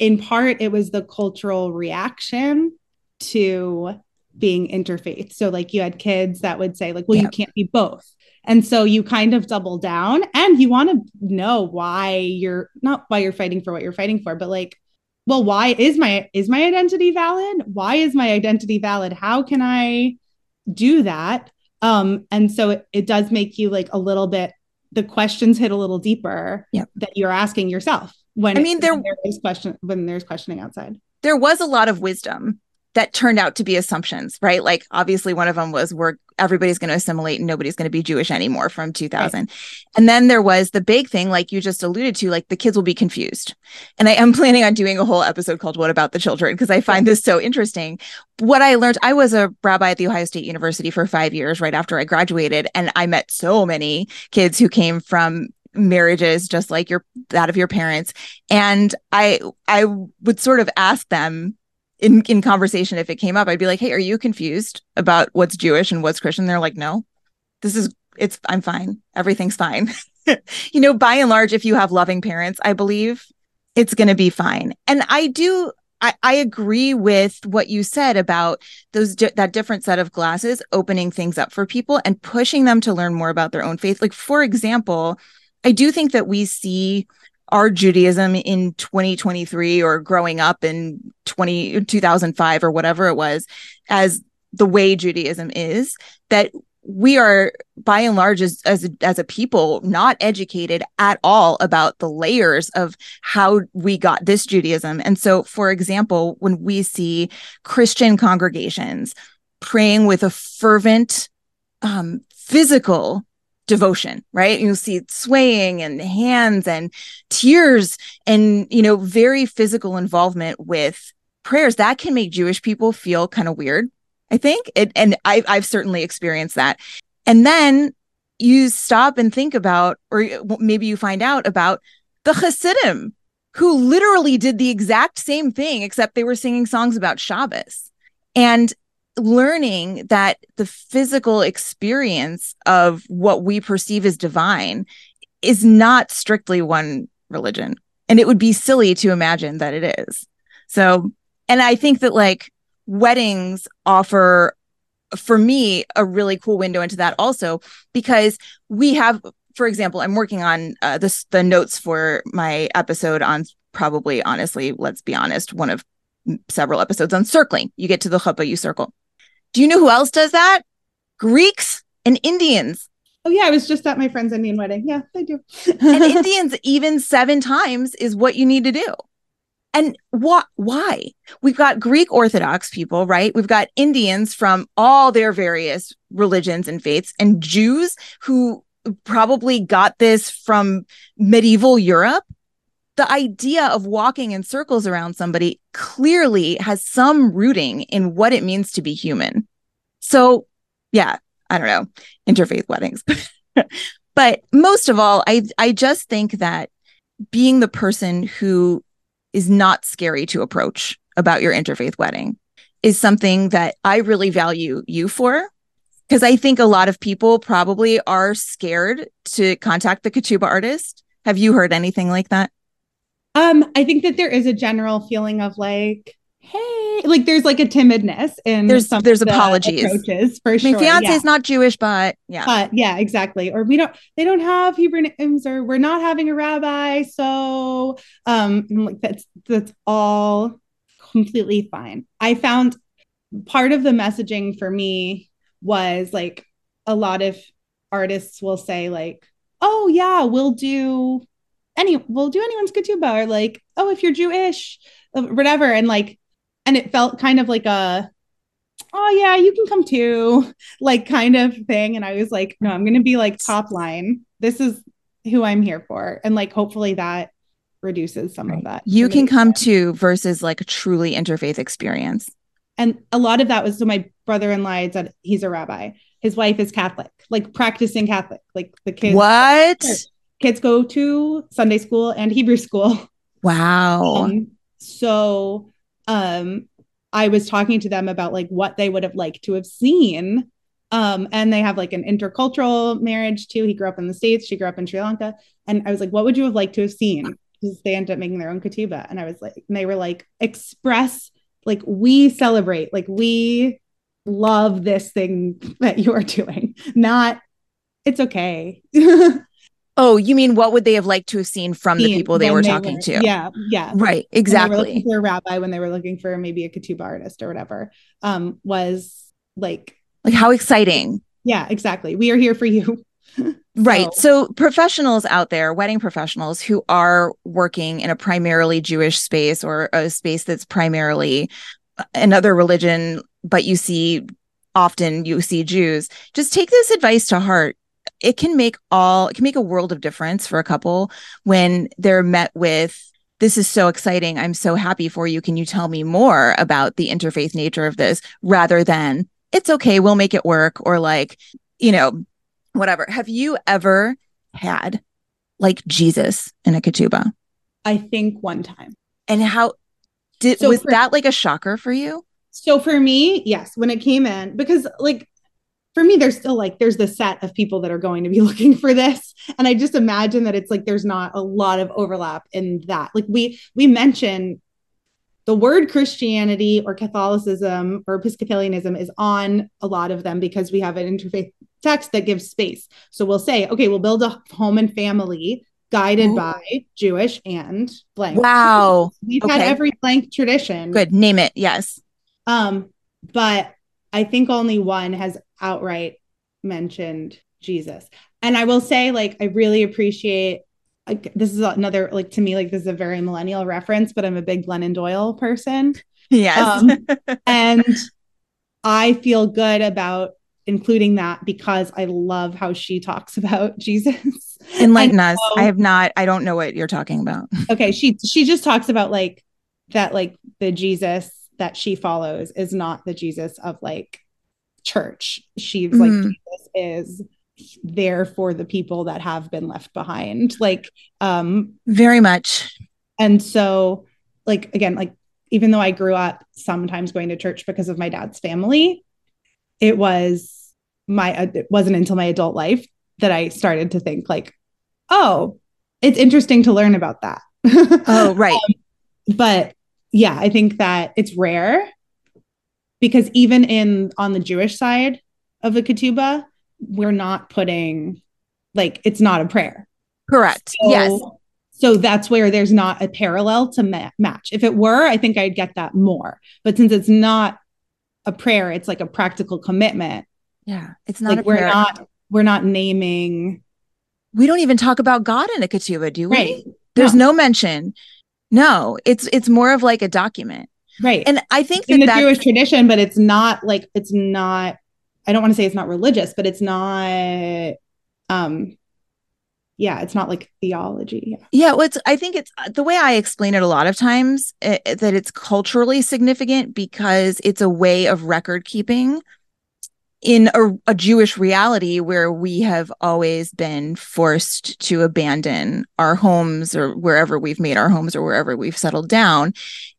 in part it was the cultural reaction to being interfaith. So like you had kids that would say, like, well, yeah. you can't be both. And so you kind of double down and you want to know why you're not why you're fighting for what you're fighting for, but like well why is my is my identity valid why is my identity valid how can i do that um and so it, it does make you like a little bit the questions hit a little deeper yep. that you're asking yourself when i mean there, when there is question when there's questioning outside there was a lot of wisdom that turned out to be assumptions, right? Like obviously one of them was we're everybody's going to assimilate and nobody's going to be Jewish anymore from 2000. Right. And then there was the big thing like you just alluded to like the kids will be confused. And I am planning on doing a whole episode called what about the children because I find this so interesting. What I learned I was a rabbi at the Ohio State University for 5 years right after I graduated and I met so many kids who came from marriages just like your that of your parents. And i i would sort of ask them in in conversation if it came up i'd be like hey are you confused about what's jewish and what's christian? They're like no this is it's i'm fine. Everything's fine. You know by and large if you have loving parents i believe it's going to be fine. And i do I, I agree with what you said about those di- that different set of glasses opening things up for people and pushing them to learn more about their own faith. Like for example i do think that we see our Judaism in 2023 or growing up in 20 2005 or whatever it was as the way Judaism is that we are by and large as as a, as a people not educated at all about the layers of how we got this Judaism. And so for example, when we see Christian congregations praying with a fervent um, physical devotion, right? You'll see swaying and hands and tears and, you know, very physical involvement with prayers. That can make Jewish people feel kind of weird, I think. It, and I, I've certainly experienced that. And then you stop and think about, or maybe you find out about the Hasidim who literally did the exact same thing, except they were singing songs about Shabbos. And learning that the physical experience of what we perceive as divine is not strictly one religion. And it would be silly to imagine that it is. So, and I think that like weddings offer for me a really cool window into that also because we have for example i'm working on uh, this the notes for my episode on probably honestly let's be honest one of several episodes on circling you get to the chuppah you circle do you know who else does that? Greeks and Indians. Oh yeah, I was just at my friend's Indian wedding. Yeah, they do. and Indians even seven times is what you need to do. And what why? We've got Greek Orthodox people, right? We've got Indians from all their various religions and faiths and Jews who probably got this from medieval Europe the idea of walking in circles around somebody clearly has some rooting in what it means to be human. So, yeah, I don't know, interfaith weddings. but most of all, I I just think that being the person who is not scary to approach about your interfaith wedding is something that I really value you for. Because I think a lot of people probably are scared to contact the ketubah artist. Have you heard anything like that? Um, I think that there is a general feeling of like, hey, like there's like a timidness in there's some there's apologies approaches for My sure. fiance yeah. is not Jewish, but yeah, But yeah, exactly. Or we don't they don't have Hebrew names or we're not having a rabbi. So um like that's that's all completely fine. I found part of the messaging for me was like a lot of artists will say like, oh yeah, we'll do any we'll do anyone's good to ketubah or like, oh, if you're Jewish, uh, whatever. And like, and it felt kind of like a oh yeah, you can come too, like kind of thing. And I was like, no, I'm gonna be like top line. This is who I'm here for. And like hopefully that reduces some of that. you can come to versus like a truly interfaith experience. and a lot of that was so my brother-in-law said he's a rabbi his wife is catholic like practicing catholic like the kids What? Kids go to sunday school and hebrew school. Wow. um, so um i was talking to them about like what they would have liked to have seen. Um and they have like an intercultural marriage too. He grew up in the states. She grew up in sri lanka. And i was like what would you have liked to have seen? Because they ended up making their own ketubah and i was like and they were like express like we celebrate like we love this thing that you are doing. Not it's okay oh, you mean what would they have liked to have seen from the people they were talking to? yeah yeah Right. when they were Exactly. looking for a rabbi when they were looking for maybe a ketubah artist or whatever um was like Like how exciting. yeah exactly we are here for you Right. So, professionals out there, wedding professionals who are working in a primarily Jewish space or a space that's primarily another religion, but you see often you see Jews, just take this advice to heart. It can make all, it can make a world of difference for a couple when they're met with, this is so exciting. I'm so happy for you. Can you tell me more about the interfaith nature of this rather than, it's okay, we'll make it work, or like, you know, whatever. Have you ever had like Jesus in a ketubah? i think one time And how did So was for- that like a shocker for you? so for me yes when it came in because like for me there's still like there's the set of people that are going to be looking for this and i just imagine that it's like there's not a lot of overlap in that like we we mention the word christianity or catholicism or episcopalianism is on a lot of them because we have an interfaith text that gives space so we'll say okay we'll build a home and family guided Ooh. by jewish and blank Wow. we've had every blank tradition Good. Name it. Yes. um, but I think only one has outright mentioned Jesus. And I will say, like, I really appreciate like this is another like to me, like this is a very millennial reference, but I'm a big Glennon Doyle person. Yes. Um, and I feel good about including that because I love how she talks about Jesus. Enlighten us. so- I have not, I don't know what you're talking about. okay she she just talks about like that like the jesus that she follows is not the jesus of like church she's like Mhm. jesus is there for the people that have been left behind like um Very much. and so like again like even though i grew up sometimes going to church because of my dad's family it was my uh, it wasn't until my adult life that i started to think like oh it's interesting to learn about that Oh, right. but yeah i think that it's rare because even in on the jewish side of the ketubah we're not putting like it's not a prayer Correct. So- yes. so that's where there's not a parallel to ma- match if it were i think i'd get that more but since it's not a prayer it's like a practical commitment Yeah. It's not like a we're prayer. not we're not naming we don't even talk about God in a ketubah, do we? right There's No. no mention. No, it's it's more of like a document. right And I think in that the Jewish tradition, but it's not like it's not. I don't want to say it's not religious, but it's not. Um, yeah, it's not like theology. Yeah. Yeah, well, it's, I think it's the way I explain it a lot of times eh, that it's culturally significant because it's a way of record keeping in a, a, Jewish reality where we have always been forced to abandon our homes or wherever we've made our homes or wherever we've settled down.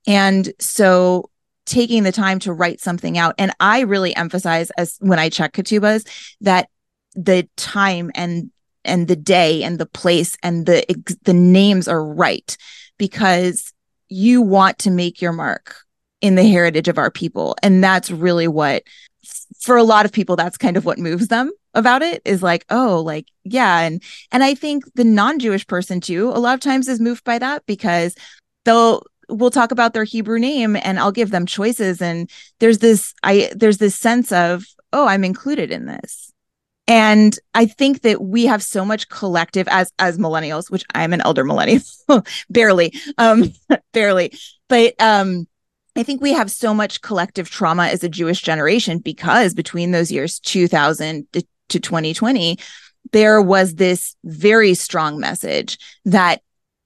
And so taking the time to write something out, and I really emphasize as when I check ketubas that the time and and the day and the place and the the names are right because you want to make your mark in the heritage of our people and that's really what for a lot of people that's kind of what moves them about it is like oh like yeah. And and i think the non-jewish person too a lot of times is moved by that because they'll we'll talk about their hebrew name and i'll give them choices and there's this i there's this sense of oh i'm included in this. And i think that we have so much collective as as millennials which i'm an elder millennial barely um barely but um I think we have so much collective trauma as a Jewish generation because between those years 2000 to, 2020, there was this very strong message that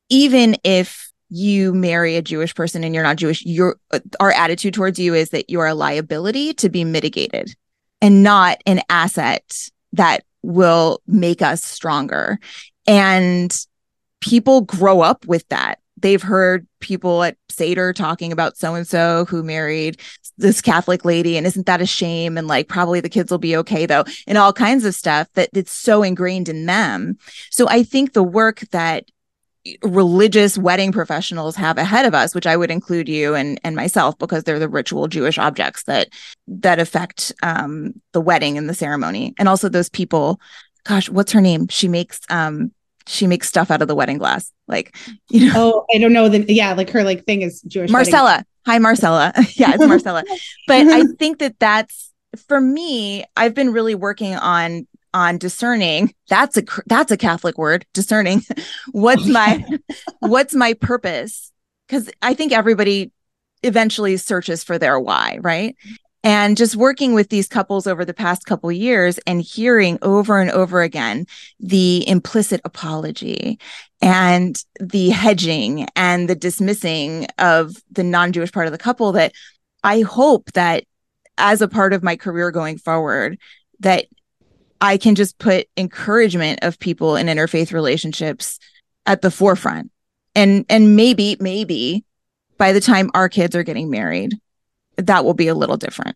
even if you marry a Jewish person and you're not Jewish, your our attitude towards you is that you're a liability to be mitigated and not an asset that will make us stronger. And people grow up with that they've heard people at Seder talking about so and so who married this Catholic lady, and isn't that a shame? And like, probably the kids will be okay though, and all kinds of stuff that it's so ingrained in them. So I think the work that religious wedding professionals have ahead of us which i would include you and and myself because they're the ritual jewish objects that that affect um the wedding and the ceremony and also those people gosh what's her name she makes um she makes stuff out of the wedding glass. Like, you know. Oh, I don't know. The, yeah, like her like thing is Jewish. Marcella. Wedding. Hi, Marcella. yeah, it's Marcella. but I think that that's for me. I've been really working on on discerning. That's a that's a Catholic word. Discerning. what's my what's my purpose? Because I think everybody eventually searches for their why, right? And just working with these couples over the past couple years and hearing over and over again the implicit apology and the hedging and the dismissing of the non-jewish part of the couple that i hope that as a part of my career going forward that i can just put encouragement of people in interfaith relationships at the forefront. And and maybe maybe by the time our kids are getting married that will be a little different.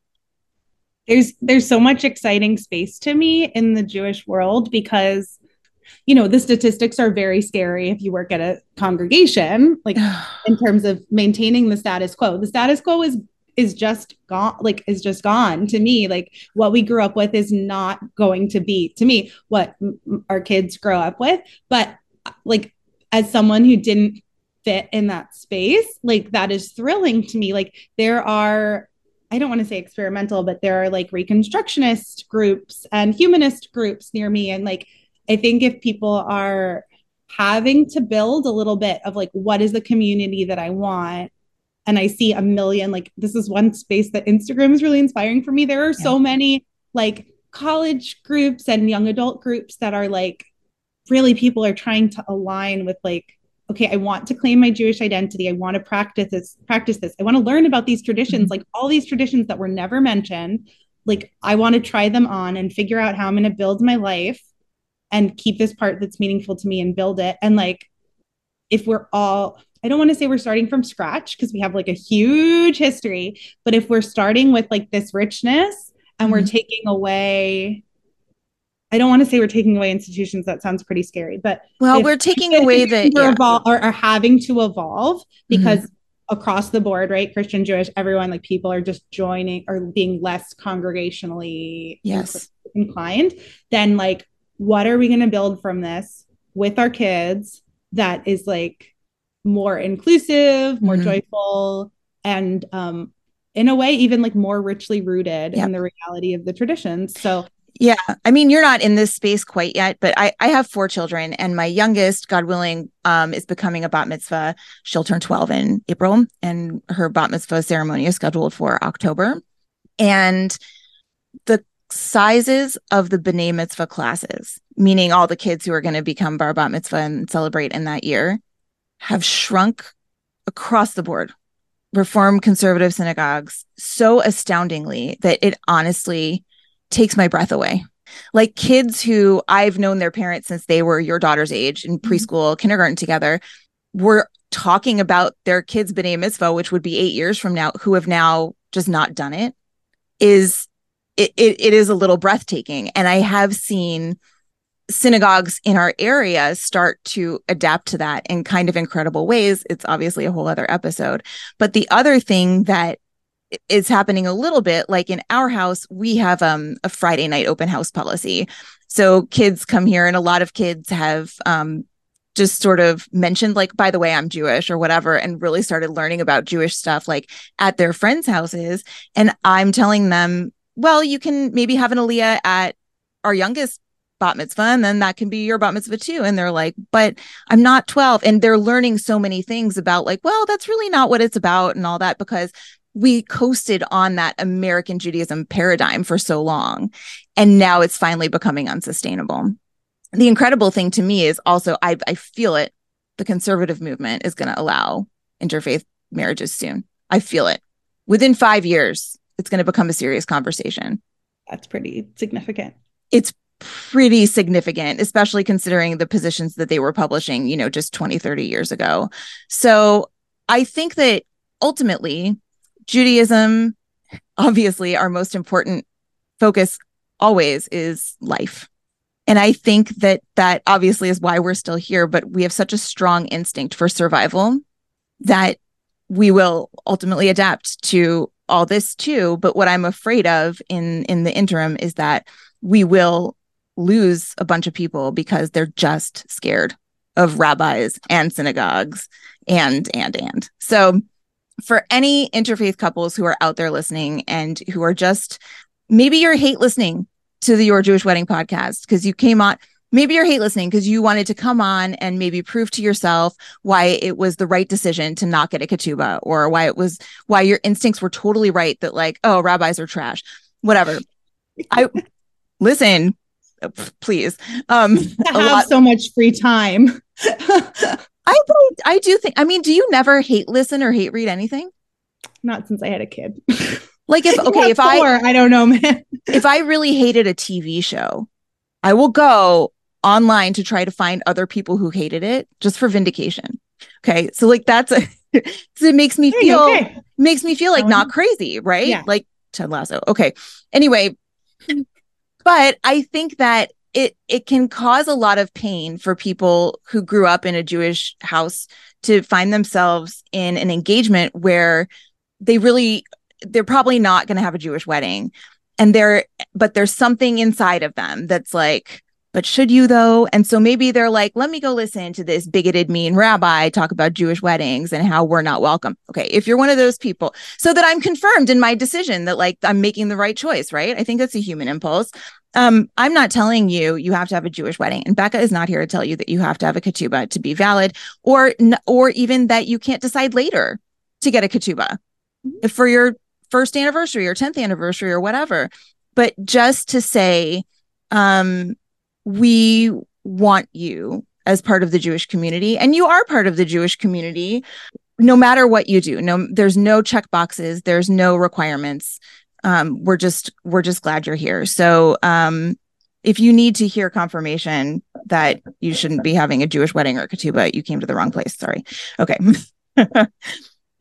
There's there's so much exciting space to me in the jewish world because you know the statistics are very scary if you work at a congregation like in terms of maintaining the status quo. The status quo is is just gone like is just gone to me. Like what we grew up with is not going to be to me what m- our kids grow up with. But uh, like as someone who didn't fit in that space like that is thrilling to me like there are I don't want to say experimental, but there are like reconstructionist groups and humanist groups near me. And like, I think if people are having to build a little bit of like, what is the community that I want? And I see a million, like, this is one space that Instagram is really inspiring for me. There are yeah. so many like college groups and young adult groups that are like, really people are trying to align with like okay, I want to claim my Jewish identity. I want to practice this, practice this. I want to learn about these traditions, mm-hmm. like all these traditions that were never mentioned. Like I want to try them on and figure out how I'm going to build my life and keep this part that's meaningful to me and build it. And like if we're all I don't want to say we're starting from scratch because we have like a huge history, but if we're starting with like this richness and mm-hmm. we're taking away I don't want to say we're taking away institutions. That sounds pretty scary, but well, we're taking away the yeah. evol- or are having to evolve because mm-hmm. across the board, right? Christian, Jewish, everyone, like people are just joining or being less congregationally yes inclined. Then, like, what are we going to build from this with our kids that is like more inclusive, more mm-hmm. joyful, and um, in a way, even like more richly rooted yep. in the reality of the traditions. So yeah. I mean, you're not in this space quite yet, but I, I have four children, and my youngest, God willing, um, is becoming a bat mitzvah. She'll turn 12 in April, and her bat mitzvah ceremony is scheduled for October. And the sizes of the B'nai mitzvah classes, meaning all the kids who are going to become bar bat mitzvah and celebrate in that year, have shrunk across the board. Reform conservative synagogues so astoundingly that it honestly takes my breath away. Like kids who I've known their parents since they were your daughter's age in mm-hmm. preschool, mm-hmm. kindergarten together, were talking about their kids' B'nai Mitzvah, which would be eight years from now, who have now just not done it, is it, it, it is a little breathtaking. And I have seen synagogues in our area start to adapt to that in kind of incredible ways. It's obviously a whole other episode. But the other thing that is happening a little bit. Like in our house, we have um, a Friday night open house policy. So kids come here, and a lot of kids have um, just sort of mentioned like by the way i'm jewish or whatever and really started learning about jewish stuff like at their friends houses. And i'm telling them well you can maybe have an aliyah at our youngest bat mitzvah and then that can be your bat mitzvah too. And they're like but i'm not 12 and they're learning so many things about like well that's really not what it's about and all that because we coasted on that american judaism paradigm for so long and now it's finally becoming unsustainable. The incredible thing to me is also I, I feel it. The conservative movement is going to allow interfaith marriages soon. I feel it. Within five years it's going to become a serious conversation. That's pretty significant. It's pretty significant especially considering the positions that they were publishing you know just 20 30 years ago. So i think that ultimately judaism obviously our most important focus always is life and I think that that obviously is why we're still here, but we have such a strong instinct for survival that we will ultimately adapt to all this too. But what I'm afraid of in in the interim is that we will lose a bunch of people because they're just scared of rabbis and synagogues and and and. So for any interfaith couples who are out there listening and who are just maybe you're hate listening to the Your Jewish Wedding podcast because you came on. Maybe you're hate listening because you wanted to come on and maybe prove to yourself why it was the right decision to not get a ketubah or why it was why your instincts were totally right that like, oh, rabbis are trash. Whatever. I listen, please. Um I have lot- so much free time. I I do think I mean, do you never hate listen or hate read anything? Not since I had a kid. Like if okay, if four, I I don't know, man. if I really hated a TV show, I will go online to try to find other people who hated it just for vindication. Okay. So like that's a so it makes me feel okay. makes me feel like um, not crazy, right? Yeah. Like Ted Lasso. Okay. Anyway, but I think that it it can cause a lot of pain for people who grew up in a Jewish house to find themselves in an engagement where they really they're probably not going to have a Jewish wedding. And they're, but there's something inside of them that's like, but should you though? And so maybe they're like, let me go listen to this bigoted, mean rabbi talk about Jewish weddings and how we're not welcome. Okay. If you're one of those people, so that I'm confirmed in my decision that like I'm making the right choice, right? I think that's a human impulse. Um, I'm not telling you you have to have a Jewish wedding, and Bekah is not here to tell you that you have to have a ketubah to be valid, or or even that you can't decide later to get a ketubah. Mm-hmm. For your first anniversary or 10th anniversary or whatever but just to say um we want you as part of the Jewish community and you are part of the Jewish community no matter what you do no there's no check boxes there's no requirements um we're just we're just glad you're here so um if you need to hear confirmation that you shouldn't be having a Jewish wedding or ketubah, you came to the wrong place. Sorry. Okay.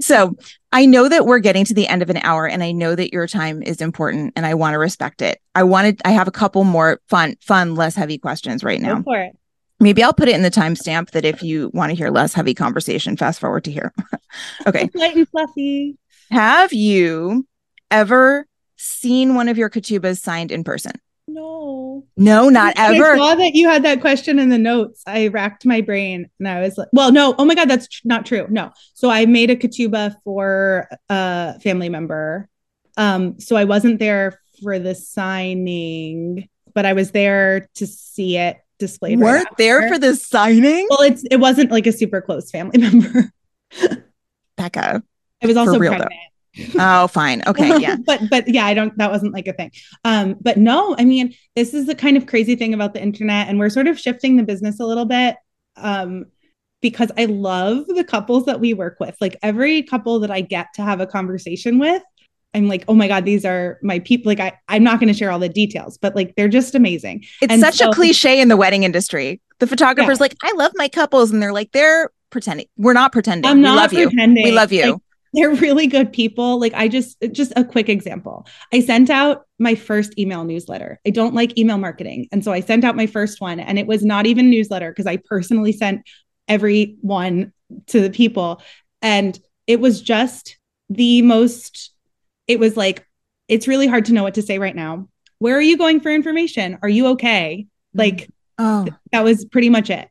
So I know that we're getting to the end of an hour and I know that your time is important and I want to respect it. I wanted, I have a couple more fun, fun, less heavy questions right now. Go for it. Maybe I'll put it in the timestamp that if you want to hear less heavy conversation, fast forward to here. okay. Light and fluffy. Have you ever seen one of your ketubas signed in person? No. No, not ever. I saw that you had that question in the notes. I racked my brain and I was like, well, no, oh my God, that's tr- not true. No. So I made a ketubah for a family member. Um, so I wasn't there for the signing, but I was there to see it displayed. Weren't right there for the signing? Well, it's it wasn't like a super close family member. Bekah. I was also pregnant. Though oh, fine. Okay. Yeah. but but yeah, I don't that wasn't like a thing. Um, but no, I mean, this is the kind of crazy thing about the internet, and we're sort of shifting the business a little bit. Um, because I love the couples that we work with. Like every couple that I get to have a conversation with, I'm like, oh my God, these are my people. Like, I, I'm not going to share all the details, but like, they're just amazing. It's and such so, a cliche in the wedding industry. The photographer's yeah. like, I love my couples. And they're like, they're pretending. We're not pretending. I'm not we love pretending. You. We love you. Like, they're really good people. Like, I just, just a quick example. I sent out my first email newsletter. I don't like email marketing. And so I sent out my first one, and it was not even newsletter because I personally sent every one to the people. And it was just the most it was like, it's really hard to know what to say right now. Where are you going for information? Are you okay? Mm-hmm. Like, oh, that was pretty much it.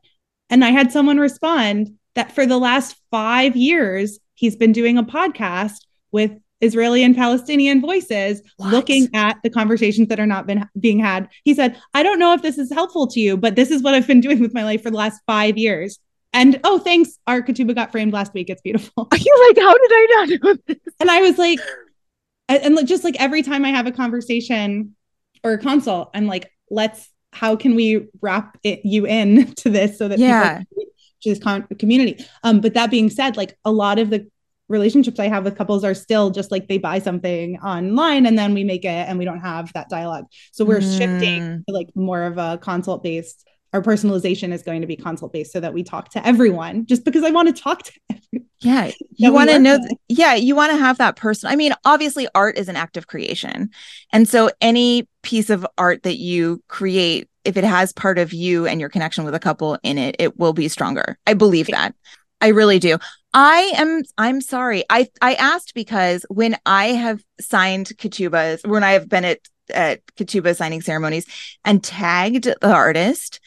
And I had someone respond that for the last five years, he's been doing a podcast with Israeli and Palestinian voices what? looking at the conversations that are not been being had. He said, I don't know if this is helpful to you, but this is what I've been doing with my life for the last five years. And oh, thanks. Our ketubah got framed last week. It's beautiful. You like, how did I not know this? And I was like, and, and just like every time I have a conversation or a consult, I'm like, let's how can we wrap it, you in to this so that yeah to this con- community um but that being said like a lot of the relationships i have with couples are still just like they buy something online and then we make it and we don't have that dialogue so we're mm. shifting to like more of a consult based our personalization is going to be consult based so that we talk to everyone just because I want to talk to everyone. Yeah. You want to know, th- yeah, you want to have that person. I mean, obviously, art is an act of creation. And so any piece of art that you create, if it has part of you and your connection with a couple in it, it will be stronger. I believe that. I really do. I am I'm sorry. I I asked because when I have signed ketubahs, when I have been at at ketubah signing ceremonies and tagged the artist,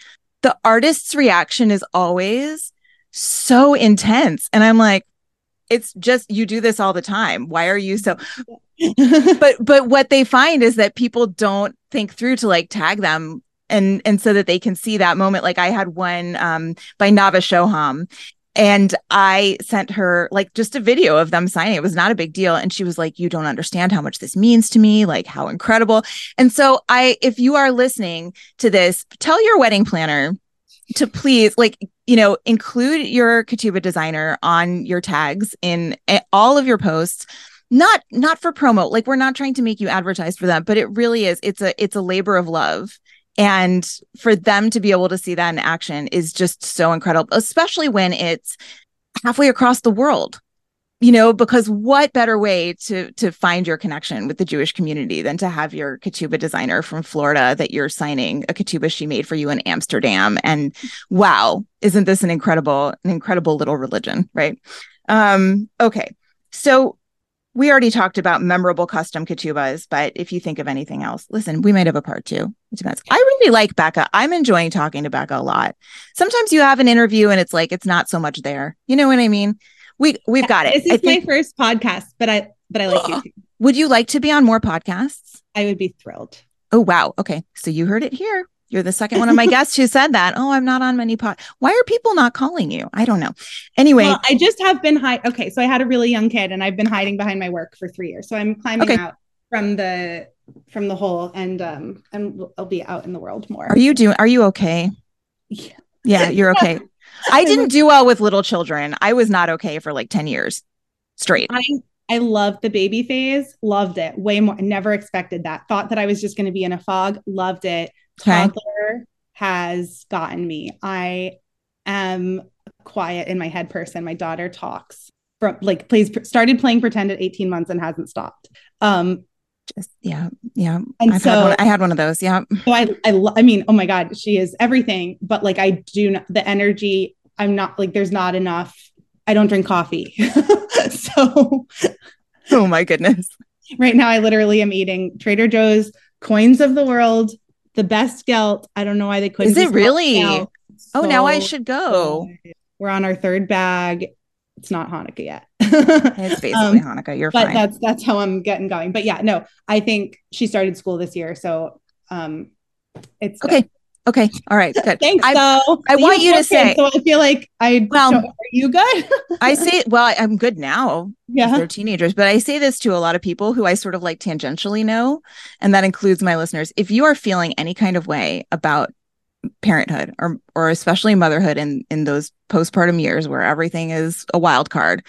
the artist's reaction is always so intense. And I'm like, it's just you do this all the time. Why are you so but but what they find is that people don't think through to like tag them and and so that they can see that moment like i had one um by nava shoham and I sent her like just a video of them signing. It was not a big deal. And she was like, You don't understand how much this means to me, like how incredible. And so, I, if you are listening to this, tell your wedding planner to please, like, you know, include your ketubah designer on your tags in all of your posts not not for promo like we're not trying to make you advertise for them but it really is it's a it's a labor of love and for them to be able to see that in action is just so incredible, especially when it's halfway across the world. You know, because what better way to to find your connection with the Jewish community than to have your ketubah designer from Florida that you're signing a ketubah she made for you in Amsterdam? And wow, isn't this an incredible, an incredible little religion, right? Um, okay, so we already talked about memorable custom ketubahs, but if you think of anything else, listen, we might have a part two. It depends. I really like Bekah. I'm enjoying talking to Bekah a lot. Sometimes you have an interview and it's like it's not so much there. You know what I mean? We we've got it. This is I think, my first podcast, but I but I like you too. Would you like to be on more podcasts? I would be thrilled. Oh wow. Okay. So you heard it here. You're the second one of my guests who said that. Oh, I'm not on many pod. Why are people not calling you? I don't know. Anyway, well, I just have been high. Okay, so I had a really young kid, and I've been hiding behind my work for three years. So I'm climbing okay. out from the from the hole, and um, and I'll be out in the world more. Are you doing? Are you okay? Yeah, yeah you're okay. I didn't do well with little children. I was not okay for like ten years straight. I I loved the baby phase. Loved it way more. Never expected that. Thought that I was just going to be in a fog. Loved it toddler has gotten me. I am quiet in my head person. My daughter talks from like plays started playing pretend at 18 months and hasn't stopped. Um just yeah, yeah. And I've so had one, I had one of those. Yeah. So I I I mean, oh my god, she is everything, but like I do not the energy I'm not like there's not enough. I don't drink coffee. so Oh my goodness. Right now I literally am eating Trader Joe's coins of the world the best gelt. I don't know why they couldn't. Is it really? Oh, now I should go. We're on our third bag. It's not Hanukkah yet. it's basically um, Hanukkah. You're but fine. that's that's how I'm getting going. But yeah, no, I think she started school this year, so um, it's okay. Good. Okay. All right. Good. Thanks. I, though. I want you to say. So I feel like I. Well, are you good? I say. Well, I'm good now. Yeah. They're teenagers, but I say this to a lot of people who I sort of like tangentially know, and that includes my listeners. If you are feeling any kind of way about parenthood or or especially motherhood in in those postpartum years where everything is a wild card,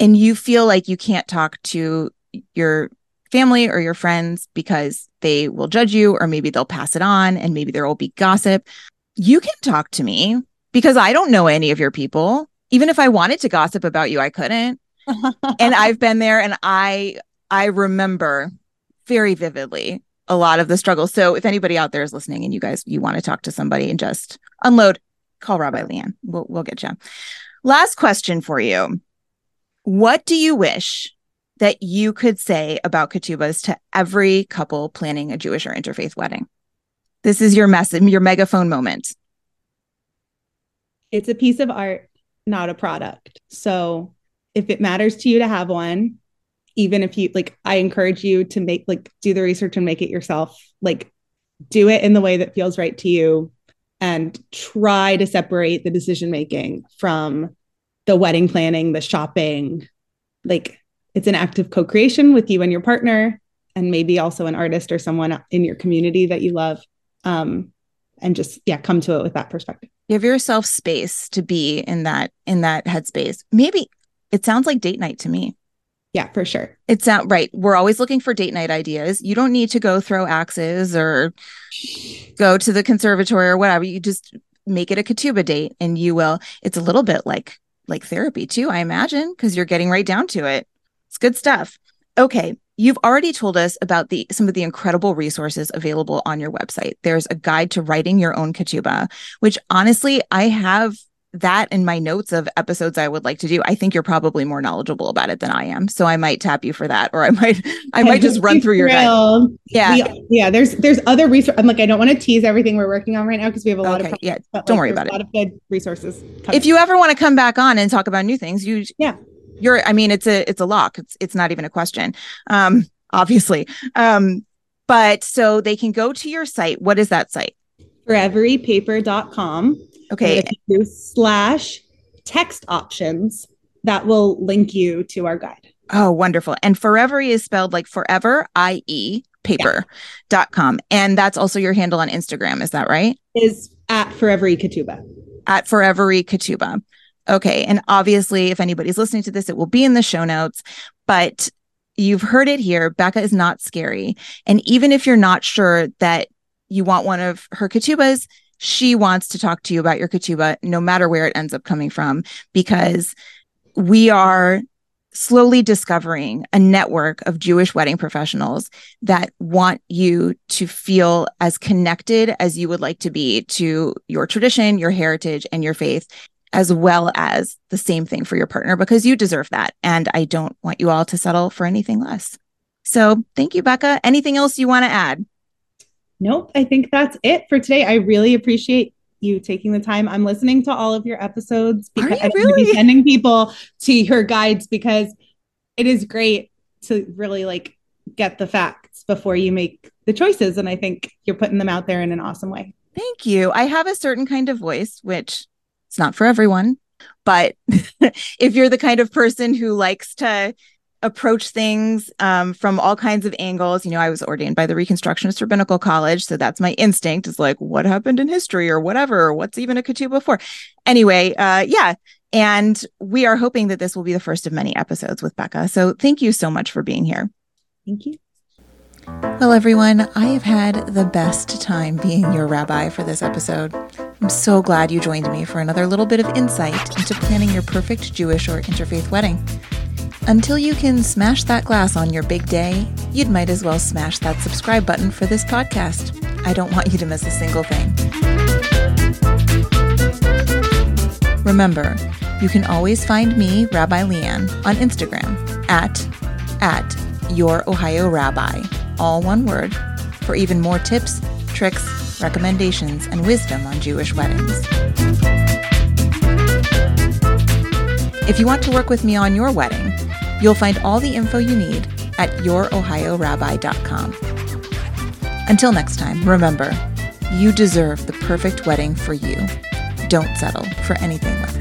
and you feel like you can't talk to your family or your friends because they will judge you or maybe they'll pass it on and maybe there will be gossip. You can talk to me because I don't know any of your people. Even if I wanted to gossip about you, I couldn't. and I've been there and I I remember very vividly a lot of the struggles. So if anybody out there is listening and you guys you want to talk to somebody and just unload, call Rabbi LeighAnn. We'll we'll get you. Last question for you. What do you wish that you could say about ketubahs to every couple planning a Jewish or interfaith wedding? This is your message, your megaphone moment. It's a piece of art, not a product. So if it matters to you to have one, even if you like, I encourage you to make like do the research and make it yourself. Like do it in the way that feels right to you and try to separate the decision making from the wedding planning, the shopping. Like it's an act of co-creation with you and your partner and maybe also an artist or someone in your community that you love. Um, and just yeah, come to it with that perspective. Give yourself space to be in that in that headspace. Maybe it sounds like date night to me. Yeah, for sure. It's not right. We're always looking for date night ideas. You don't need to go throw axes or go to the conservatory or whatever. You just make it a ketubah date and you will. It's a little bit like like therapy too, I imagine, because you're getting right down to it. It's good stuff. Okay, you've already told us about the some of the incredible resources available on your website. There's a guide to writing your own ketubah, which honestly I have that in my notes of episodes I would like to do. I think you're probably more knowledgeable about it than I am, so I might tap you for that, or I might I might just run through your guide. Yeah, we, yeah. There's there's other resources. I'm like I don't want to tease everything we're working on right now because we have a lot okay, of yeah. Don't like, worry about it. A lot of good resources. Coming. If you ever want to come back on and talk about new things, you yeah you're i mean it's a it's a lock. It's it's not even a question um obviously. Um but so they can go to your site. What is that site? foreveriepaper.com okay. Slash text options that will link you to our guide. Oh wonderful. And Foreverie is spelled like forever i-e paper.com yeah. and that's also your handle on instagram. Is that right? Is at Foreverie ketubah at Foreverie ketubah Okay. And obviously, if anybody's listening to this, it will be in the show notes. But you've heard it here. Bekah is not scary. And even if you're not sure that you want one of her ketubahs, she wants to talk to you about your ketubah, no matter where it ends up coming from, because we are slowly discovering a network of Jewish wedding professionals that want you to feel as connected as you would like to be to your tradition, your heritage, and your faith as well as the same thing for your partner because you deserve that. And I don't want you all to settle for anything less. So thank you, Bekah. Anything else you want to add? Nope. I think that's it for today. I really appreciate you taking the time. I'm listening to all of your episodes because I'm really? be sending people to your guides because it is great to really like get the facts before you make the choices. And I think you're putting them out there in an awesome way. Thank you. I have a certain kind of voice, which it's not for everyone, but if you're the kind of person who likes to approach things um, from all kinds of angles. You know, I was ordained by the Reconstructionist Rabbinical College, so that's my instinct is like, what happened in history or whatever, or what's even a ketubah for? Anyway, uh, yeah. And we are hoping that this will be the first of many episodes with Bekah. So thank you so much for being here. Thank you. Well, everyone, I have had the best time being your rabbi for this episode. I'm so glad you joined me for another little bit of insight into planning your perfect Jewish or interfaith wedding. Until you can smash that glass on your big day, you'd might as well smash that subscribe button for this podcast. I don't want you to miss a single thing. Remember, you can always find me, Rabbi LeighAnn, on Instagram at at your Ohio Rabbi, all one word, for even more tips, tricks, recommendations, and wisdom on Jewish weddings. If you want to work with me on your wedding, you'll find all the info you need at yourohiorabbi.com. Until next time, remember, you deserve the perfect wedding for you. Don't settle for anything less.